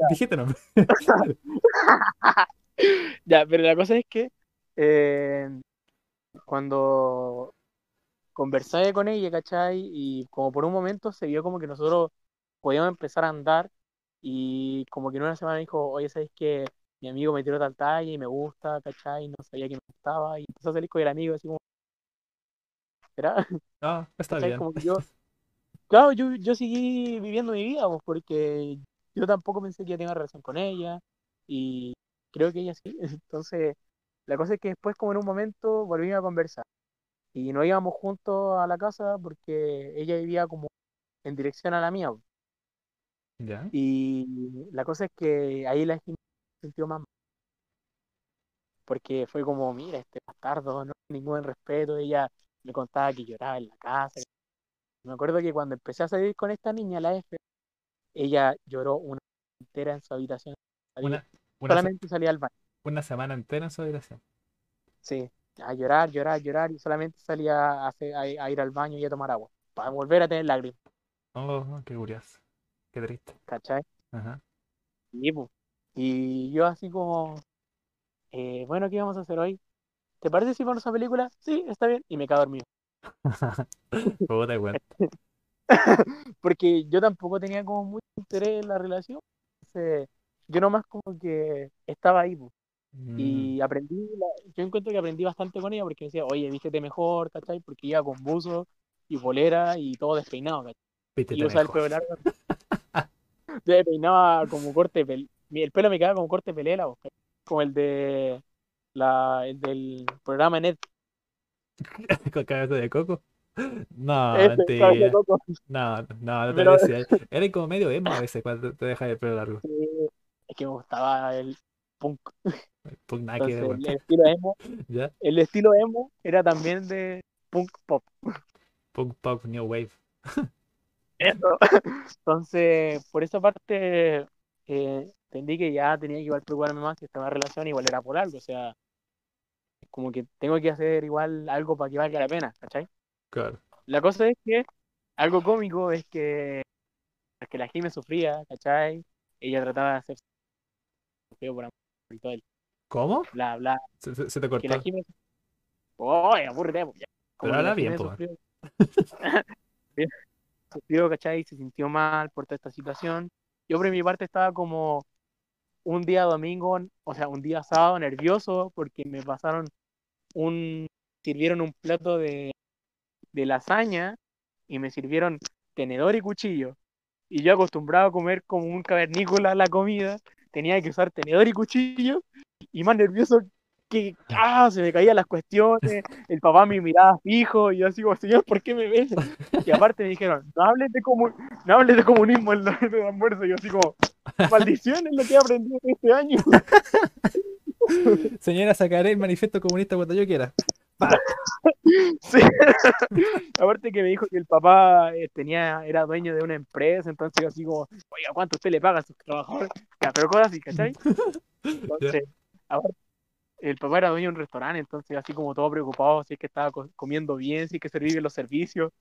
dijiste nombre. Ya, pero la cosa es que eh, cuando conversé con ella, ¿cachai? Y como por un momento se vio como que nosotros podíamos empezar a andar y como que en una semana me dijo, oye, ¿sabes que Mi amigo me tiró tal talla y me gusta, ¿cachai? No sabía que me gustaba y empezó a salir con el amigo así como, ¿será? No, está ¿Cachai? bien. Como que yo, claro, yo, yo seguí viviendo mi vida, pues, porque yo tampoco pensé que iba a tener relación con ella y creo que ella sí. Entonces, la cosa es que después, como en un momento, volvimos a conversar y no íbamos juntos a la casa porque ella vivía como en dirección a la mía. pues. Ya. Y la cosa es que ahí la Jimena se sintió más mal, porque fue como, mira, este bastardo, no ningún respeto. Ella me contaba que lloraba en la casa. Me acuerdo que cuando empecé a salir con esta niña, la F, ella lloró una entera en su habitación. Una, una, solamente salía al baño. una semana entera en su habitación. Sí, a llorar, llorar, llorar, y solamente salía a, hacer- a- a ir al baño y a tomar agua, para volver a tener lágrimas, Oh, qué curioso. Qué triste. ¿cachai? Ajá. Y, yo así como, eh, bueno, ¿qué vamos a hacer hoy? ¿Te parece si vamos a película? Sí, está bien. Y me quedo dormido. Puta. Porque yo tampoco tenía como mucho interés en la relación. Entonces, yo nomás como que estaba ahí. Mm, Y aprendí, la- yo encuentro que aprendí bastante con ella porque me decía, oye, vístete mejor, ¿cachai? Porque iba con buzo y polera y todo despeinado, ¿cachai? Vístete Y usaba el pelo largo. Yo me peinaba como corte pel... El pelo me quedaba como corte pelela, como el de la, el del programa Net. Con cabeza de coco. No, de mentira. coco. No, no, no te Pero- parecía. Era como medio emo a veces cuando te dejas el pelo largo. Es que me gustaba el punk. Nada que Entonces, ver, el estilo emo, el estilo emo era también de punk pop. Punk pop, new wave. Eso. Entonces, por esa parte, eh, entendí que ya tenía que igual preocuparme más que esta relación igual era por algo. O sea, como que tengo que hacer igual algo para que valga la pena, ¿cachai? Claro. La cosa es que algo cómico es que, es que la Jimmy sufría, ¿cachai? Ella trataba de hacer sufrió por amor y todo el ¿Cómo? bla bla. Se, se- se te Que cortó. la Jimmy. ¡Oye. Como Pero que habla la bien, sufrió, ¿cachai? Se sintió mal por toda esta situación. Yo por mi parte estaba como un día domingo, o sea, un día sábado nervioso porque me pasaron un, sirvieron un plato de, de lasaña y me sirvieron tenedor y cuchillo. Y yo acostumbrado a comer como un cavernícola la comida, tenía que usar tenedor y cuchillo y más nervioso que ah, se me caían las cuestiones, el papá me miraba fijo y yo así como, señor, ¿por qué me ves? Y aparte me dijeron, no hables de, comu no hables de comunismo en de almuerzo. Y yo así como, maldición es lo que he aprendido este año. Señora, sacaré el manifiesto comunista cuando yo quiera. Sí. Aparte que me dijo que el papá eh, tenía, era dueño de una empresa, entonces yo así como, oiga, ¿cuánto usted le paga a sus trabajadores? Pero cosas así, ¿cachai? Entonces, aparte, el papá era dueño de un restaurante, entonces así como todo preocupado, si es que estaba co- comiendo bien, si es que servía bien los servicios,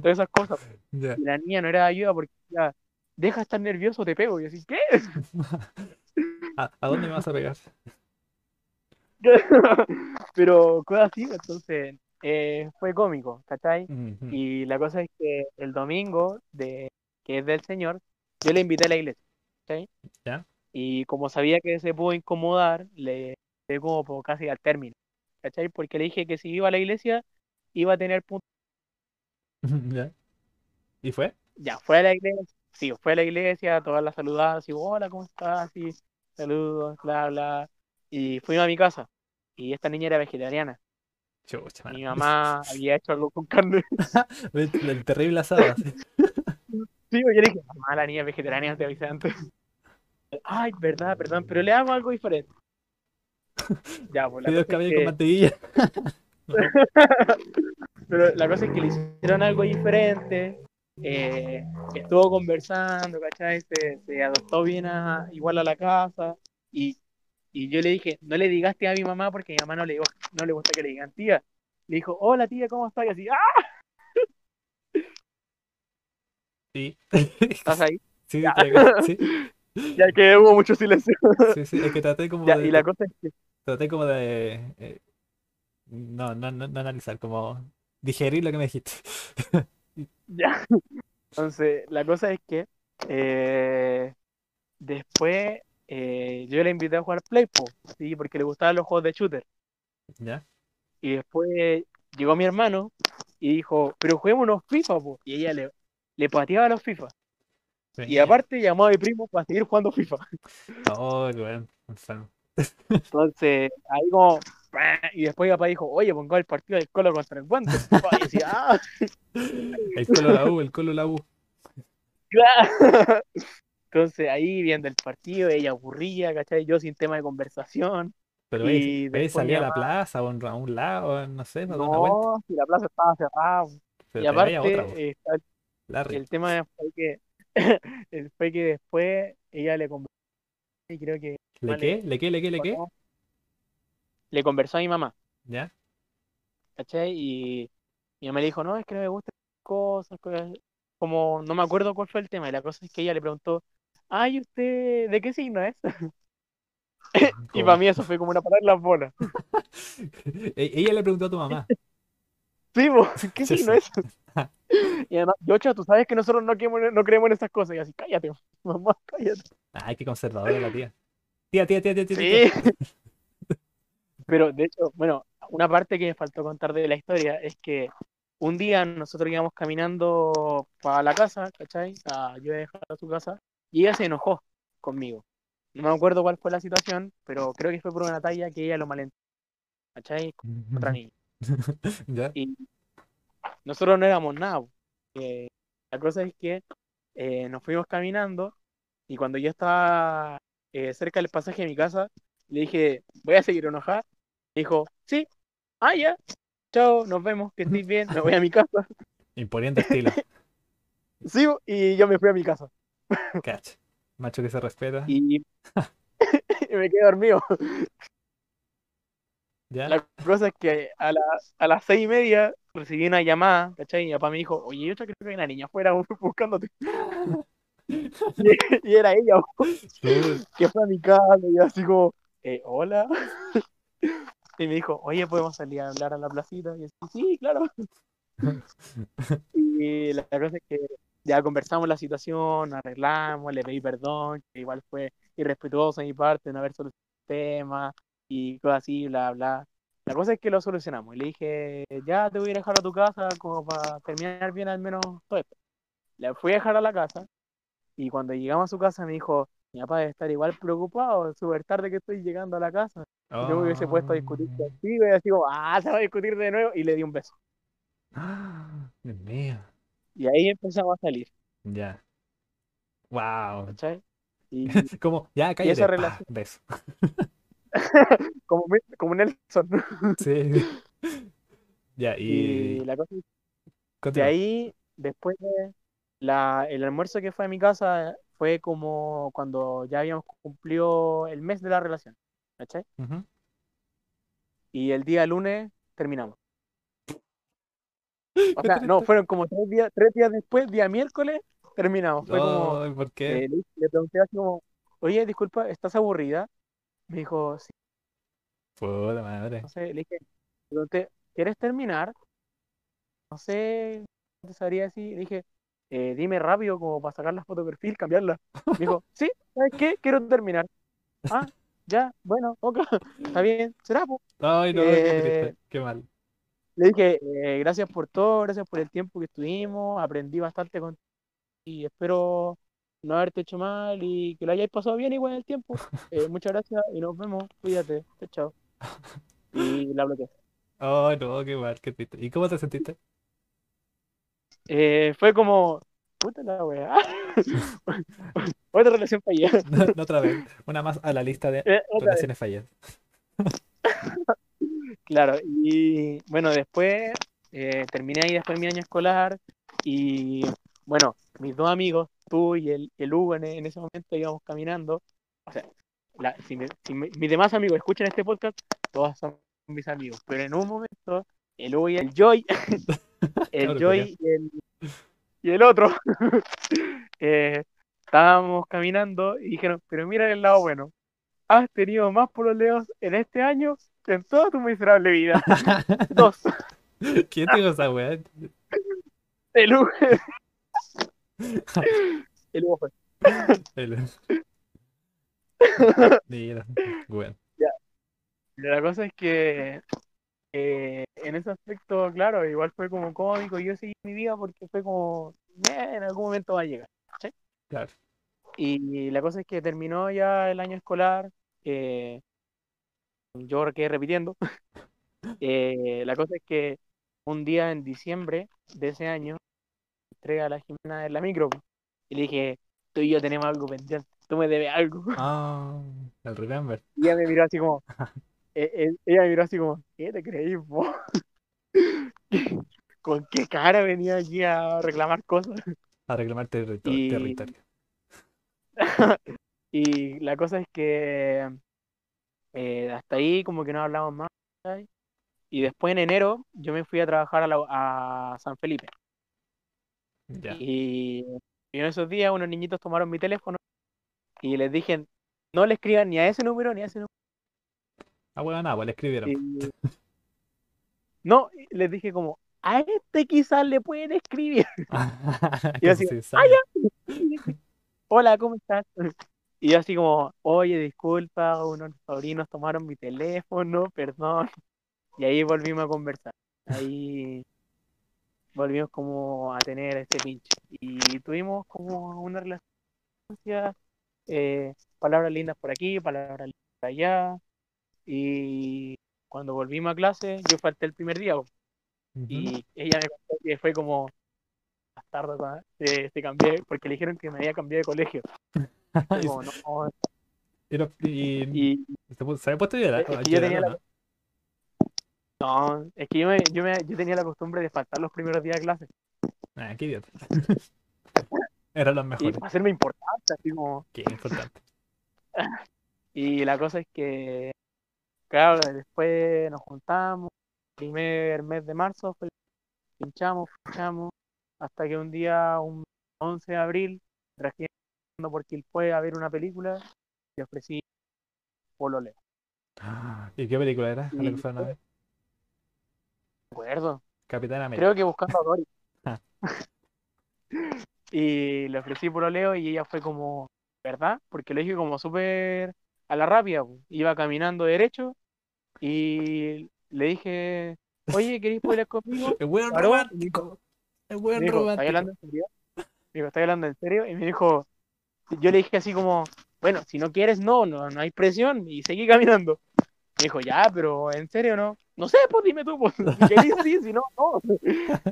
todas esas cosas. Y la niña no era de ayuda porque ya, deja de estar nervioso, te pego. Y yo así, ¿qué? ¿A, a dónde me vas a pegar? Pero cosas así, entonces eh, fue cómico, ¿cachai? Y la cosa es que el domingo, de, que es del Señor, yo le invité a la iglesia, ¿cachai? Ya. Y como sabía que se pudo incomodar, le llevé como por casi al término, ¿cachai? Porque le dije que si iba a la iglesia, iba a tener punto. ¿Ya? ¿Y fue? Ya, fue a la iglesia, sí, fue a la iglesia, todas las saludadas, así, hola, ¿cómo estás? Así, saludos, bla, bla. Y fuimos a mi casa, y esta niña era vegetariana. Chucha, Mi mamá había hecho algo con carne. El, el terrible asado. así. Sí, yo le dije, mamá, la niña vegetariana, te avisé antes. Ay, verdad, perdón, pero le hago algo diferente. Ya, pues la cosa es que- con mantequilla. Pero la cosa es que le hicieron algo diferente. eh, estuvo conversando, ¿cachai? Se, se adoptó bien a, igual a la casa. Y, y yo le dije, no le digas tía a mi mamá porque a mi mamá no le, no le gusta que le digan tía. Le dijo, hola tía, ¿cómo estás? Y así, ¡ah! Sí. ¿Estás ahí? Sí, Ya. sí, Ya que hubo mucho silencio. sí, sí, es que traté como Ya, de, y la cosa es que, traté como de eh, no, no, no, no analizar, como digerir lo que me dijiste. ya. Entonces, la cosa es que eh, después eh, yo le invité a jugar Playpo, ¿sí? Porque le gustaban los juegos de shooter. ¿Ya? Y después llegó mi hermano y dijo, pero juguemos unos FIFA, po. Y ella le, le pateaba a los FIFA. Y aparte llamó a mi primo para seguir jugando FIFA. Oh, bueno. Entonces, ahí como... Y después mi papá dijo, oye, pongo el partido del Colo contra el Guante. Y decía, ah, El colo la U, el colo la U. claro. Entonces ahí viendo el partido, ella aburría, ¿cachai? Yo sin tema de conversación. Pero Y salía a la plaza o a un, lado, no sé, vuelta. No, si la plaza estaba cerrada. Pero y aparte, otra, eh, el- tema fue que, fue que después ella le conversó, y creo que ¿Le qué? ¿Le qué? ¿Le qué? ¿Le qué? le conversó a mi mamá, ¿Ya? ¿cachai? Y mi mamá le dijo, no, es que no me gustan cosas, cosas", como no me acuerdo cuál fue el tema, y la cosa es que ella le preguntó, ay, ¿usted de qué signo es? Y para mí eso fue como una patada en las bolas. E- Ella le preguntó a tu mamá. Sí, ¿qué Sí, signo sí. es? Y además, Yocha, tú sabes que nosotros no creemos, no creemos en estas cosas. Y así, cállate, mamá, cállate. Ay, qué conservadora la tía. Tía, tía, tía, tía, tía. Sí. tía. Pero de hecho, bueno, una parte que me faltó contar de la historia es que un día nosotros íbamos caminando para la casa, ¿cachai? O sea, yo he dejado a su casa y ella se enojó conmigo. No me acuerdo cuál fue la situación, pero creo que fue por una talla que ella lo malentendió, ¿cachai? Con otra niña. ¿Ya? Y, nosotros no éramos nada. Eh, la cosa es que eh, nos fuimos caminando y cuando yo estaba eh, cerca del pasaje de mi casa, le dije, voy a seguir enojada. Dijo, sí, ah, ya, chao, nos vemos, que estés bien, me voy a mi casa. Imponiendo estilo. sí, y yo me fui a mi casa. Catch. Macho que se respeta. Y, y me quedé dormido. ¿Ya? La cosa es que a, la, a las seis y media recibí una llamada, ¿cachai? Y mi papá me dijo, oye, yo creo que hay una niña afuera buscándote. y, y era ella, que fue a mi casa y yo así como, eh, hola. y me dijo, oye, ¿podemos salir a hablar a la placita? Y yo, sí, claro. y la cosa es que ya conversamos la situación, arreglamos, le pedí perdón, que igual fue irrespetuoso de mi parte no haber solucionado el tema y cosas así, bla, bla. La cosa es que lo solucionamos y le dije, ya te voy a dejar a tu casa como para terminar bien al menos todo esto. Le fui a dejar a la casa y cuando llegamos a su casa me dijo, mi papá debe estar igual preocupado, súper tarde que estoy llegando a la casa. Yo me hubiese puesto a discutir Oh. contigo y así como, ah, se va a discutir de nuevo y le di un beso. Dios mío. Y ahí empezamos a salir, Ya. Wow. ¿cachai? Y Como, ya, cállate. esa pa, relación- beso. como, como Nelson. Sí. Ya, Y y. la cosa es De ahí, después de la, el almuerzo que fue a mi casa, fue como cuando ya habíamos cumplido el mes de la relación, ¿cachai? Y el día lunes terminamos. O Qué sea, no, fueron como tres días, tres días después, día miércoles, terminamos. Fue como, ¿por qué? eh, le, le pregunté así como, oye, disculpa, ¿estás aburrida? Me dijo, sí, Puta madre. le dije, le pregunté, ¿quieres terminar? No sé, ¿qué te sabría decir? Le dije, "Eh, dime rápido como para sacar la foto de perfil, cambiarla. Me dijo, sí, ¿sabes qué? Quiero terminar. Ah, ya, bueno, ok, está bien, será. Ay, no, qué Eh, triste. Qué mal. Le dije, "Eh, gracias por todo, gracias por el tiempo que estuvimos, aprendí bastante contigo y espero no haberte hecho mal y que lo hayáis pasado bien igual el tiempo. Eh, muchas gracias y nos vemos, cuídate, chao. Y la bloqueé. Ay, no, qué mal, qué triste. ¿Y cómo te sentiste? Eh, fue como, puta la weá. Otra relación fallida. No, no otra vez. Una más a la lista de Eh, otra vez. relaciones fallidas. Claro, y bueno, después eh, terminé ahí después mi año escolar y bueno, mis dos amigos, tú y el, el Hugo en, en ese momento íbamos caminando. O sea, la- si, me- si me- mis demás amigos escuchan este podcast, todos son mis amigos, pero en un momento el Hugo y el Joy, el Claro, Joy y el, y el otro, eh, estábamos caminando y dijeron, pero mira el lado bueno, has tenido más problemas en este año que en toda tu miserable vida. Dos. ¿Quién dijo esa weá? El Hugo. El Hugo fue. El- Mira, bueno. Pero La cosa es que eh, en ese aspecto, claro, igual fue como cómico. Yo seguí mi vida porque fue como, "Eh, en algún momento va a llegar. ¿cachai? Claro. Y la cosa es que terminó ya el año escolar. Eh, yo quedé repitiendo. Eh, la cosa es que un día en diciembre de ese año, entrega a la Jimena en la micro y le dije, tú y yo tenemos algo pendiente, tú me debes algo. Ah, el Remember. Y ella me miró así como, eh, eh, ella me miró así como, ¿qué te creí, vos? ¿Con qué cara venía aquí a reclamar cosas? A reclamar territo- Y- territorio. Y la cosa es que eh, hasta ahí como que no hablamos más. Y después en enero yo me fui a trabajar a, la- a San Felipe. Ya. Y, y en esos días unos niñitos tomaron mi teléfono y les dije, no le escriban ni a ese número ni a ese número. Ah, bueno, nada, pues le escribieron. Y- No, les dije como, a este quizás le pueden escribir. Que así, sabe. Hola, ¿cómo estás? Y yo así como, oye, disculpa, unos sobrinos tomaron mi teléfono, perdón. Y ahí volvimos a conversar. Ahí volvimos como a tener este pinche. Y tuvimos como una relación, eh, palabras lindas por aquí, palabras lindas por allá. Y cuando volvimos a clase, yo falté el primer día. y ella me contó que fue como bastardo, se, se cambié, porque le dijeron que me había cambiado de colegio. como, no, y, y, ¿Se había puesto llorar? Es que yo tenía la... No, es que yo, me, yo, me, yo tenía la costumbre de faltar los primeros días de clase. Ah, qué idiota. Eran los mejores. Y hacerme importante, así como. Qué importante. y la cosa es que, claro, después nos juntamos. Primer mes de marzo, pinchamos, pinchamos. Hasta que un día, un 11 de abril, trajimos por fue a ver una película y ofrecí pololeo. ¿Y qué película era? ¿A que a ver? acuerdo. Capitán América. Creo que buscando a Dory. Ah. y le ofrecí pololeo y ella fue como, ¿verdad? Porque lo dije como súper a la rápida. Iba caminando derecho y le dije, oye, ¿queréis poder conmigo? El buen romántico. El buen romántico. ¿Estás hablando en serio? Digo, ¿estás hablando en serio? Y me dijo, yo le dije así como, bueno, si no quieres, no, no, no hay presión, y seguí caminando. Me dijo, ya, pero ¿en serio no? No sé, pues dime tú, pues, sí, si no, no.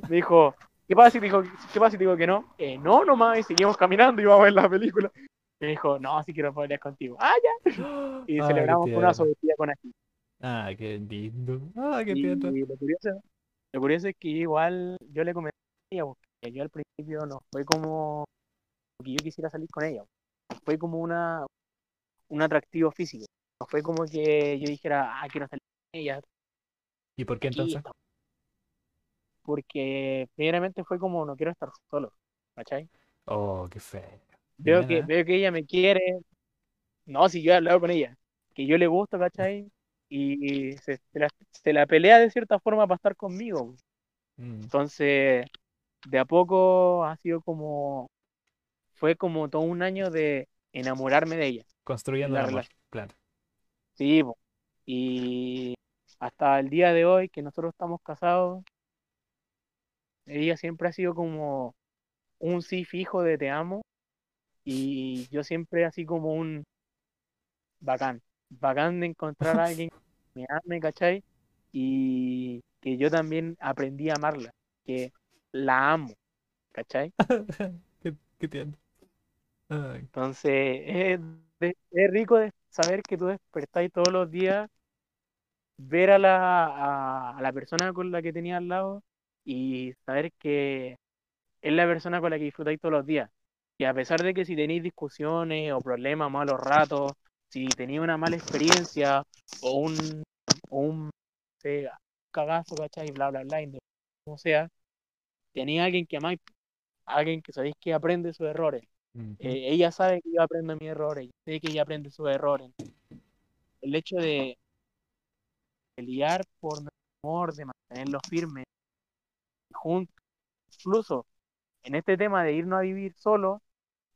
Me dijo, ¿qué pasa si dijo, qué pasa si digo que no? Eh, no, nomás, y seguimos caminando y vamos a ver la película. Me dijo, no, sí quiero poder contigo. Ah, ya. Y celebramos una sobretía con aquí. Ah, qué lindo. Ah, qué tierno. Lo curioso, lo curioso es que igual yo le comenté a ella, porque yo al principio no fue como que yo quisiera salir con ella fue como una un atractivo físico. No fue como que yo dijera, ah, quiero salir con ella. ¿Y por qué entonces? Porque primeramente fue como, no quiero estar solo, ¿cachai? Oh, qué feo. Veo que, veo que ella me quiere. No, si yo he hablado con ella. Que yo le gusto, ¿cachai? Y se, la, pelea de cierta forma para estar conmigo. Mm. Entonces, de a poco ha sido como fue como todo un año de enamorarme de ella. Construyendo la relación. Claro. Sí, y hasta el día de hoy que nosotros estamos casados, ella siempre ha sido como un sí fijo de te amo y yo siempre así como un bacán, bacán de encontrar a alguien que me ame, ¿cachai? Y que yo también aprendí a amarla, que la amo, ¿cachai? qué, qué entonces, es, rico de saber que tú despertáis todos los días, ver a la, a, la persona con la que tenías al lado y saber que es la persona con la que disfrutáis todos los días. Y a pesar de que si tenéis discusiones o problemas, malos ratos, si tenéis una mala experiencia o un, un cagazo, ¿cachai? Bla, bla, bla, como sea, tenéis alguien que amáis, alguien que sabéis que aprende sus errores eh, ella sabe que yo aprendo mis errores, sé que ella aprende sus errores. El hecho de pelear por nuestro amor, de mantenerlo firme, juntos, incluso en este tema de irnos a vivir solo,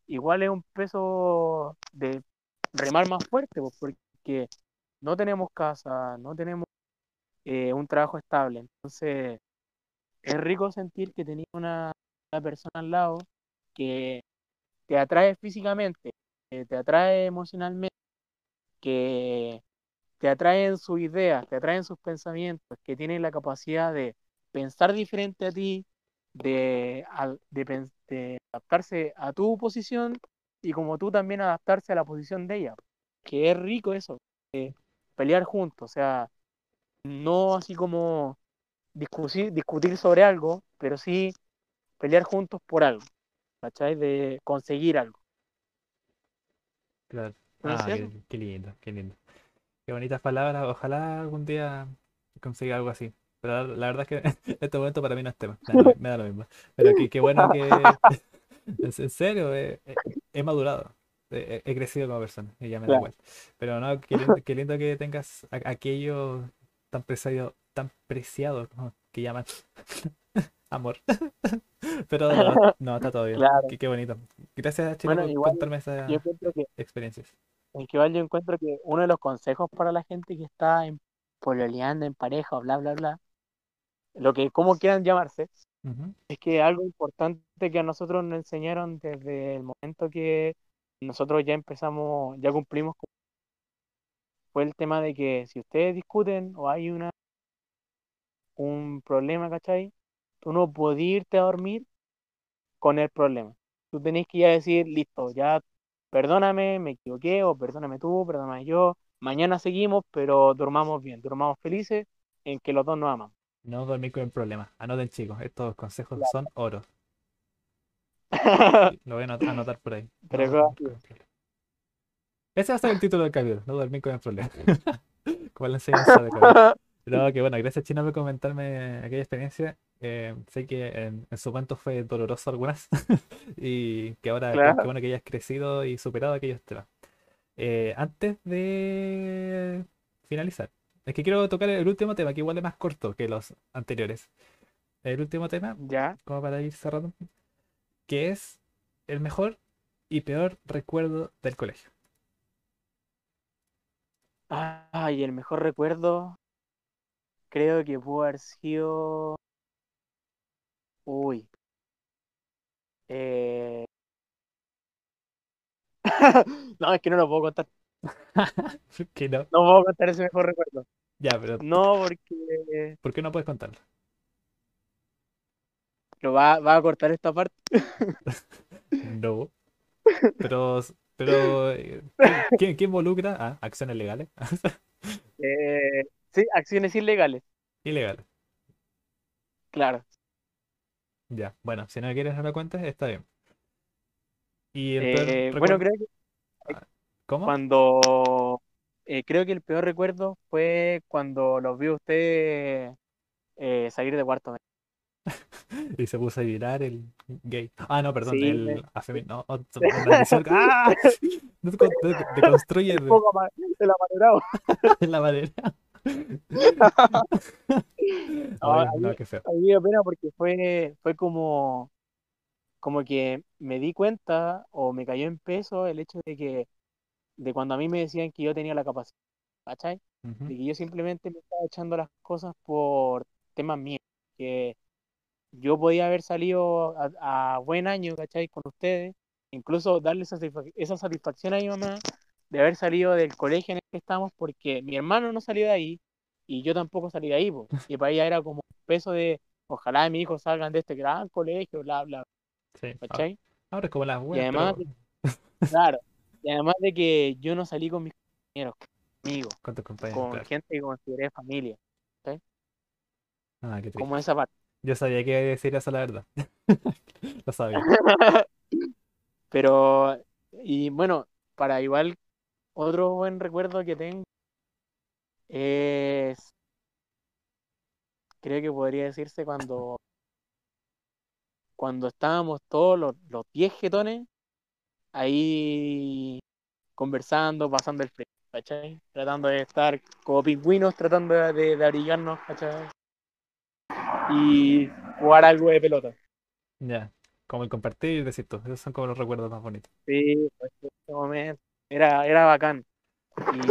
igual es un peso de remar más fuerte, pues, porque no tenemos casa, no tenemos eh, un trabajo estable. Entonces, es rico sentir que tenía una, una persona al lado que te atrae físicamente, que te atrae emocionalmente, que te atraen sus ideas, te atraen sus pensamientos, que tienen la capacidad de pensar diferente a ti, de, de, adaptarse a tu posición y como tú también adaptarse a la posición de ella. Que es rico eso, pelear juntos, o sea, no así como discutir, discutir sobre algo, pero sí pelear juntos por algo. ¿Cachai? De conseguir algo. Claro. Ah, qué, lindo, qué lindo. Qué bonitas palabras. Ojalá algún día consiga algo así. Pero la, verdad es que en este momento para mí no es tema. Me da lo mismo. Pero qué, bueno que. en serio, he, madurado. He, crecido como persona. Y ya me da igual. Pero no, qué lindo, qué lindo que tengas aquello tan preciado, tan preciado que llaman amor. Pero no, está todo bien. Qué, bonito. Gracias, Chile, por contarme esas experiencias. En que igual yo encuentro que uno de los consejos para la gente que está en pololeando, en pareja bla, bla, bla, lo que como quieran llamarse, es que algo importante que a nosotros nos enseñaron desde el momento que nosotros ya empezamos, ya cumplimos, fue el tema de que si ustedes discuten o hay una un problema, ¿cachai? Tú no podés irte a dormir con el problema. Tú tenés que ya decir, listo, ya perdóname, me equivoqué, o perdóname tú, perdóname yo, mañana seguimos, pero durmamos bien, durmamos felices en que los dos nos amamos. No dormir con el problema. Anoten, chicos, estos consejos son oro. Lo voy a anotar por ahí. Pero Ese va a ser el título del capítulo, no dormir con el problema. Como la enseñanza de Pero que bueno, gracias China por comentarme aquella experiencia. Eh, sé que en, su momento fue doloroso algunas y que ahora que bueno que hayas crecido y superado aquellos temas. Eh, antes de finalizar, es que quiero tocar el último tema, que igual es más corto que los anteriores. El último tema, ya, como para ir cerrando, que es el mejor y peor recuerdo del colegio. Ay, el mejor recuerdo creo que pudo haber sido... Uy. Eh... no, es que no lo puedo contar. ¿Qué no? No puedo contar ese mejor recuerdo. Ya, pero. No, porque. ¿Por qué no puedes contarlo? ¿Lo va, va a cortar esta parte? no. Pero. Pero. ¿Qué, qué involucra? Ah, acciones legales. eh, sí, acciones ilegales. Ilegales. Claro. Ya, bueno, si no quieres no lo cuentes, está bien. Y el bueno, creo que ¿Cómo? Cuando eh, creo que el peor recuerdo fue cuando los vi a ustedes eh, salir de cuarto. y se puso a virar el gay. Ah, no, perdón, el afeminado. No, ¡Ah! Deconstruye. El poco de la madera. De la madera. no. A mí me dio pena porque fue, fue como, como que me di cuenta o me cayó en peso el hecho de que de cuando a mí me decían que yo tenía la capacidad, ¿cachai? De que yo simplemente me estaba echando las cosas por temas míos, que yo podía haber salido a, buen año, ¿cachai? Con ustedes, incluso darle esa, satisfacción a mi mamá de haber salido del colegio en el que estamos, porque mi hermano no salió de ahí y yo tampoco salí de ahí, y para ella era como un peso de ojalá mis hijos salgan de este gran colegio, bla, bla. Sí. ¿cachai? Ahora es como las Y además, claro, y además de que yo no salí con mis compañeros, amigos, con gente que consideré familia. ¿sí? Ah, qué Como esa parte. Yo sabía que iba a decir eso, la verdad. Lo sabía. Pero, y bueno, para igual, otro buen recuerdo que tengo es, creo que podría decirse cuando, cuando estábamos todos los, los 10 jetones ahí conversando, pasando el frío, ¿cachai? Tratando de estar como pingüinos, tratando de, de abrigarnos, ¿cachai? Y jugar algo de pelota. Ya, como el compartir y decir esos son como los recuerdos más bonitos. Sí, pues ese momento era, era bacán. Y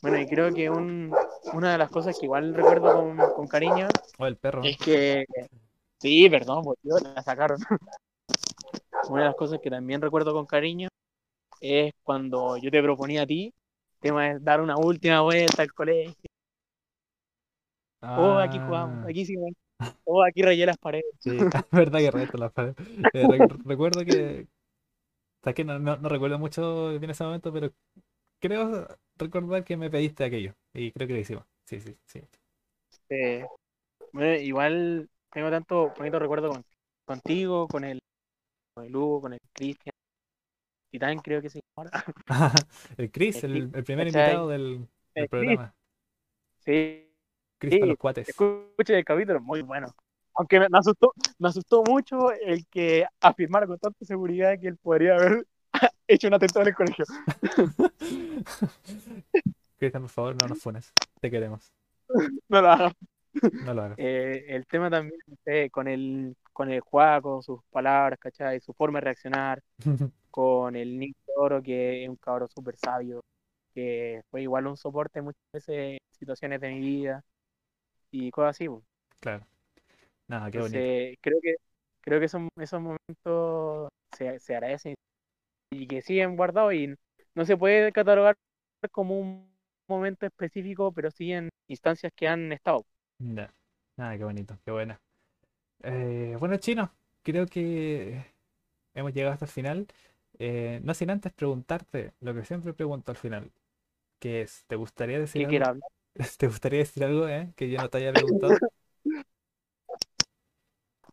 bueno, y creo que un, una de las cosas que igual recuerdo con, con cariño o el perro. es que sí, perdón, pues la sacaron. una de las cosas que también recuerdo con cariño es cuando yo te proponía a ti, tema es dar una última vuelta al colegio. Oh, aquí jugamos, ah. aquí sí, oh, aquí rayé las paredes. Sí, es verdad que rayé las paredes. Eh, recuerdo que, o que no, no, recuerdo mucho en ese momento, pero creo recordar que me pediste aquello y creo que lo hicimos. Sí, sí, sí. Bueno, igual tengo tanto bonito recuerdo con, contigo, con el con el Hugo, con el Cristian. Titán creo que se llama el Chris, el, primer invitado del, programa. Sí. Chris para los cuates. Escuche el capítulo, muy bueno. Aunque me, asustó, me asustó mucho el que afirmara con tanta seguridad que él podría haber hecho un atentado en el colegio. Cristian, por favor, no nos funes. Te queremos. No lo hagas. No lo hagas. Eh, el tema también, con el con el juego, sus palabras, ¿cachai? Su forma de reaccionar, con el Nick Oro, que es un cabrón súper sabio, que fue igual un soporte muchas veces en situaciones de mi vida y cosas así. Claro. Nada, qué bonito. Creo que, creo que esos, esos momentos se, se agradecen y que siguen guardados y no se puede catalogar como un momento específico, pero sí en instancias que han estado. No, Ah, qué bonito, qué buena. Eh, bueno, chino, creo que hemos llegado hasta el final. Eh, no sin antes preguntarte lo que siempre pregunto al final, que es, ¿te gustaría decir ¿Qué algo? ¿Te gustaría decir algo, eh, que yo no te haya preguntado?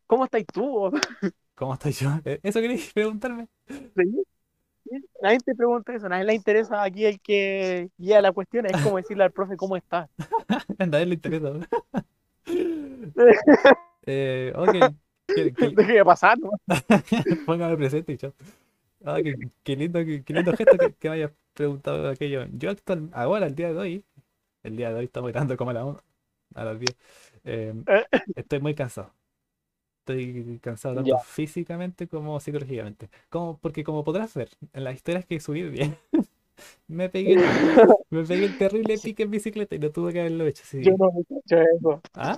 ¿Cómo estáis tú? ¿Cómo estoy yo? Eh, ¿Eso queréis preguntarme? ¿Sí? Nadie te pregunta eso, nadie le interesa aquí el que guía la cuestión, es como decirle al profe cómo está. A nadie le interesa. Eh, ok, qué, qué- Deje de pasar, ¿no? póngame presente y chao. Ah, qué, qué lindo, qué, lindo gesto que, que me hayas preguntado aquello. Yo actual, ahora, el día de hoy, el día de hoy estamos grabando como a la una- a las 10. eh, estoy muy cansado. Estoy cansado tanto físicamente como psicológicamente. Como, porque como podrás ver, en las historias que subí bien, me pegué, me pegué el terrible pique en bicicleta y no tuve que haberlo hecho. sí. Yo no hubiese hecho eso. ¿Ah?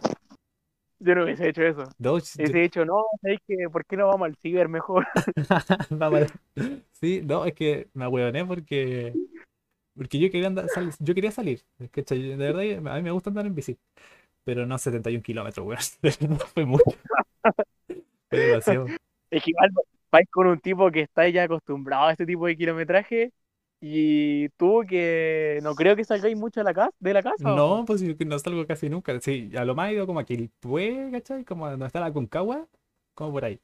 Yo no hubiese hecho eso. Yo- Hubiese dicho, no, ¿sabes qué? ¿Por qué no vamos al ciber mejor? Vamos Sí, no, es que me ahueoné porque porque yo quería andar, sal- yo quería salir, ¿cachai? De verdad, a mí me gusta andar en bici, pero no 71 kilómetros, weón, fue mucho. Es que igual vais con un tipo que está ya acostumbrado a este tipo de kilometraje y tú que no creo que salgáis mucho de la casa, de la casa. ¿o? No, pues no salgo casi nunca. Sí, a lo más he ido como a Quilpué, ¿cachai? Como donde está la Concagua, como por ahí.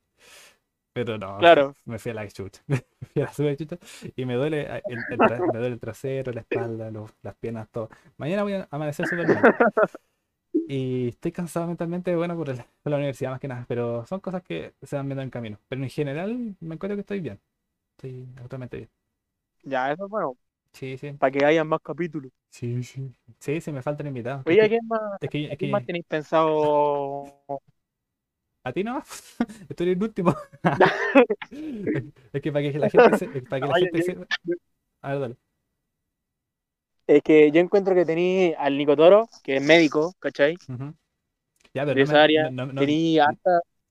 Pero no, Claro. me fui a la chucha. Me fui a la chucha y me duele eh, el, me duele el trasero, la espalda, los- las piernas, todo. Mañana voy a amanecer súper. Y estoy cansado mentalmente, bueno, por, el- por la universidad más que nada, pero son cosas que se van viendo en camino. Pero en general me encuentro que estoy bien. Estoy actualmente bien. Ya, eso es bueno, Sí, sí. para que hayan más capítulos. Sí, sí. Sí, sí, me faltan invitados. que- Oye, ¿a que- quién más, es que, es quién más que tenéis pensado? a ti no, estoy el último. Es que para que la gente se, para que la gente sepa. A ver, dale. Es que yo encuentro que tenéis al Nico Toro, que es médico, ¿cachai? Ujú. Ya, pero De no esa me, área. no, no,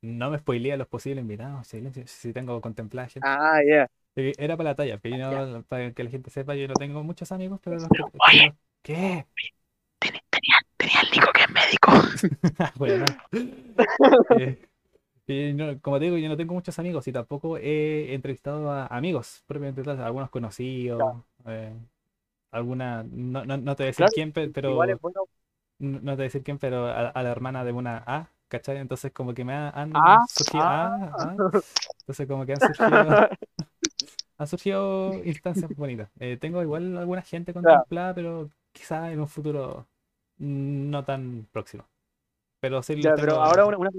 no, me spoileé a los posibles invitados. Silencio, si tengo contemplada gente. Ah, ya. Eh, Era para la talla, porque yo no- para que la gente sepa, yo no tengo muchos amigos, pero los que Oye. ¿Qué? Tenía al Nico que es médico. Bueno, eh, no- como te digo, yo no tengo muchos amigos y tampoco he entrevistado a amigos, propiamente tal, algunos conocidos, eh, alguna, no, no, no te voy a decir Claro, quién, pe- pero Igual es bueno. no te voy a decir quién, pero a, a la hermana de una A, ¿cachai? Entonces como que me ha- han Ah, surgido, ah. ah, ah. entonces como que han surgido, han surgido instancias bonitas. Eh, tengo igual alguna gente contemplada, pero quizá en un futuro no tan próximo. Pero sí Ya, pero ahora una, una-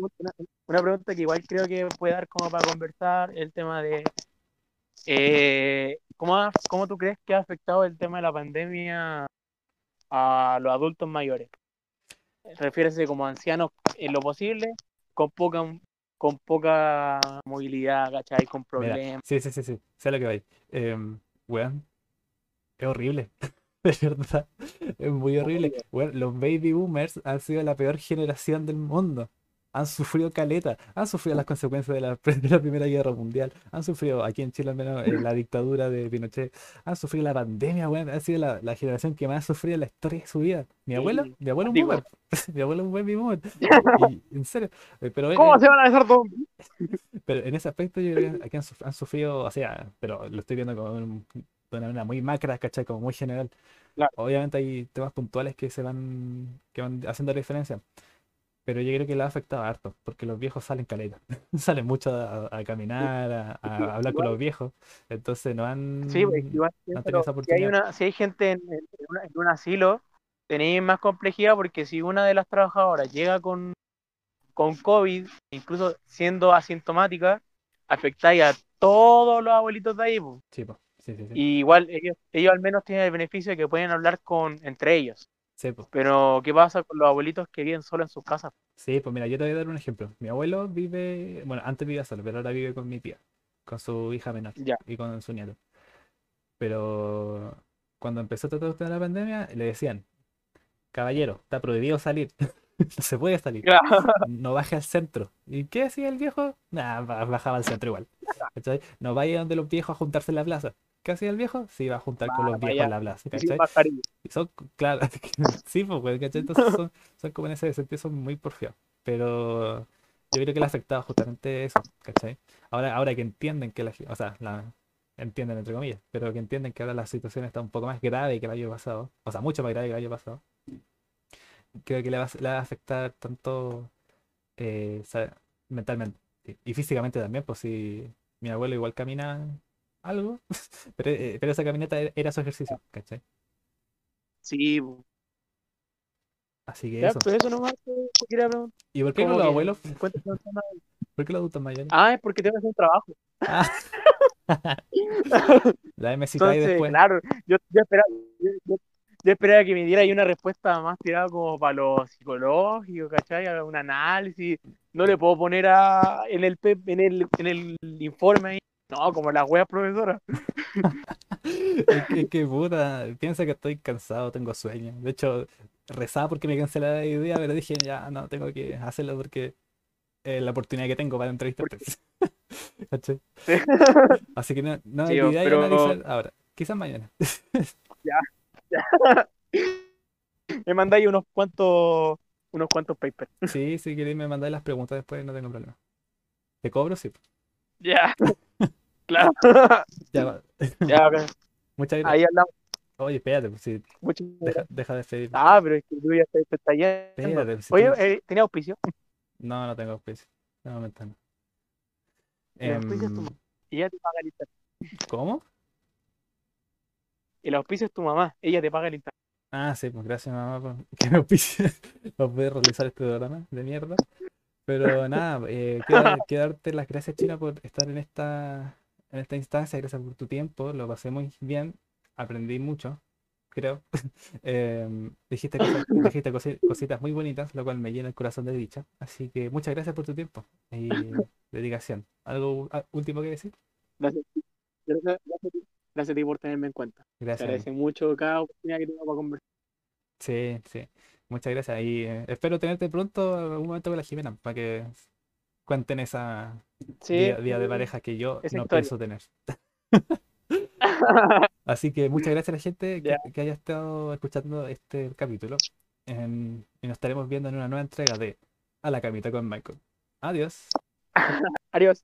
una pregunta que igual creo que puede dar como para conversar el tema de eh, ¿cómo, ha- ¿cómo tú crees que ha afectado el tema de la pandemia a los adultos mayores? Refiérese como ancianos en lo posible, con poca con poca movilidad, ¿cachai? Con Mira, problemas. sí, sí, sí, sí, sé lo que vais. Em, weón, es horrible. De verdad, es muy horrible. Weón, los baby boomers han sido la peor generación del mundo. Han sufrido caleta, han sufrido las consecuencias de la, de la Primera Guerra Mundial, han sufrido aquí en Chile al menos eh, la dictadura de Pinochet, han sufrido la pandemia, weón, ha sido la, la generación que más ha sufrido en la historia de su vida. Mi abuelo, Sí, mi abuelo es boomer, mi abuelo es un baby boomer. Y, en serio, eh, pero ¿Cómo se van a besar todos? pero en ese aspecto yo creo que aquí han, han sufrido, o sea, pero lo estoy viendo como un- de una manera muy macra, ¿cachai? Como muy general. Claro. Obviamente hay temas puntuales que se van, que van haciendo la diferencia. Pero yo creo que le ha afectado harto, porque los viejos salen caleta. Salen mucho a, a caminar, a, a hablar con los viejos. Entonces no han... Sí, pues, igual, han tenido esa si hay, oportunidad. una, si hay gente en, en una- en un asilo, tenéis más complejidad porque si una de las trabajadoras llega con, con COVID, incluso siendo asintomática, afectáis a todos los abuelitos de ahí. pues. Sí, sí. Y igual ellos, ellos al menos tienen el beneficio de que pueden hablar con entre ellos. Sí. Pero, ¿qué pasa con los abuelitos que viven solo en sus casas? Sí, pues mira, yo te voy a dar un ejemplo. Mi abuelo vive, bueno, antes vivía solo, pero ahora vive con mi tía, con su hija menor Ya. y con su nieto. Pero cuando empezó todo esto de la pandemia, le decían, caballero, está prohibido salir, no se puede salir, no baje al centro. ¿Y qué hacía el viejo? Nah, ba- bajaba al centro igual. ¿Cachai? No vaya donde los viejos a juntarse en la plaza. ¿Qué hacía el viejo? Se iba a juntar con Va los viejos en la plaza, ¿cachai? Y son, claro, sí, pues, ¿cachai? Entonces son, son como en ese sentido, son muy porfiados. pero yo creo que le ha afectado justamente eso, ¿cachai? Ahora, ahora que entienden que la, o sea, la, entienden entre comillas, pero que entienden que ahora la situación está un poco más grave que el año pasado, o sea, mucho más grave que el año pasado, creo que le va, le va a afectar tanto eh, mentalmente y físicamente también, pues si mi abuelo igual camina algo, pero, eh, pero esa caminata e-, era su ejercicio, ¿cachai? Sí. Así que eso. Pues eso nomás te, quería preguntar. ¿Y por qué los abuelos? ¿Por qué los adultos mayores? Ah, es porque tengo que hacer un trabajo. Ah. La después. Claro, yo, yo esperaba, yo, esperaba que me diera ahí una respuesta más tirada como para lo psicológico, ¿cachai? Un análisis. No le puedo poner a, en, el, en, el, en el informe ahí no, como las weas profesora. es, que, puta, piensa que estoy cansado, tengo sueño. De hecho, rezaba porque me cancelé la idea, pero dije, ya, no, tengo que hacerlo porque es la oportunidad que tengo para entrevistarte. Así que no, no idea pero... analizar ahora. Quizás mañana. ya, ya. Me mandáis unos cuantos unos cuantos papers. Sí, si queréis me mandáis las preguntas después, no tengo problema. ¿Te cobro? Sí. Ya. Claro. Ya, ya Muchas gracias. Ahí hablamos. Oye, espérate, pues, si deja, deja, de pedir. Ah, pero es que tú ya estás está Espérate, si Oye, eh, ¿tenía auspicio? No, no tengo auspicio. De momento no. El auspicio es tu em, mamá. Ella te paga el internet. ¿Cómo? El auspicio es tu mamá. Ella te paga el internet. Ah, sí, pues gracias mamá por que me auspicie para poder realizar este programa de mierda. Pero nada, eh, quiero, darte las gracias, China, por estar en esta en esta instancia, gracias por tu tiempo, lo pasé muy bien, aprendí mucho, creo. Em, dijiste, dijiste cositas muy bonitas, lo cual me llena el corazón de dicha. Así que muchas gracias por tu tiempo y dedicación. ¿Algo último que decir? Gracias. Gracias, gracias, a ti por tenerme en cuenta. Gracias. Te agradece mucho cada oportunidad que tengo para conversar. Sí, sí. Muchas gracias. Y eh, espero tenerte pronto en algún momento con la Jimena para que cuenten esa día, de pareja que yo no pienso tener. Así que muchas gracias a la gente que, haya estado escuchando este capítulo. Y nos estaremos viendo en una nueva entrega de A la camita con Michael. Adiós. Adiós.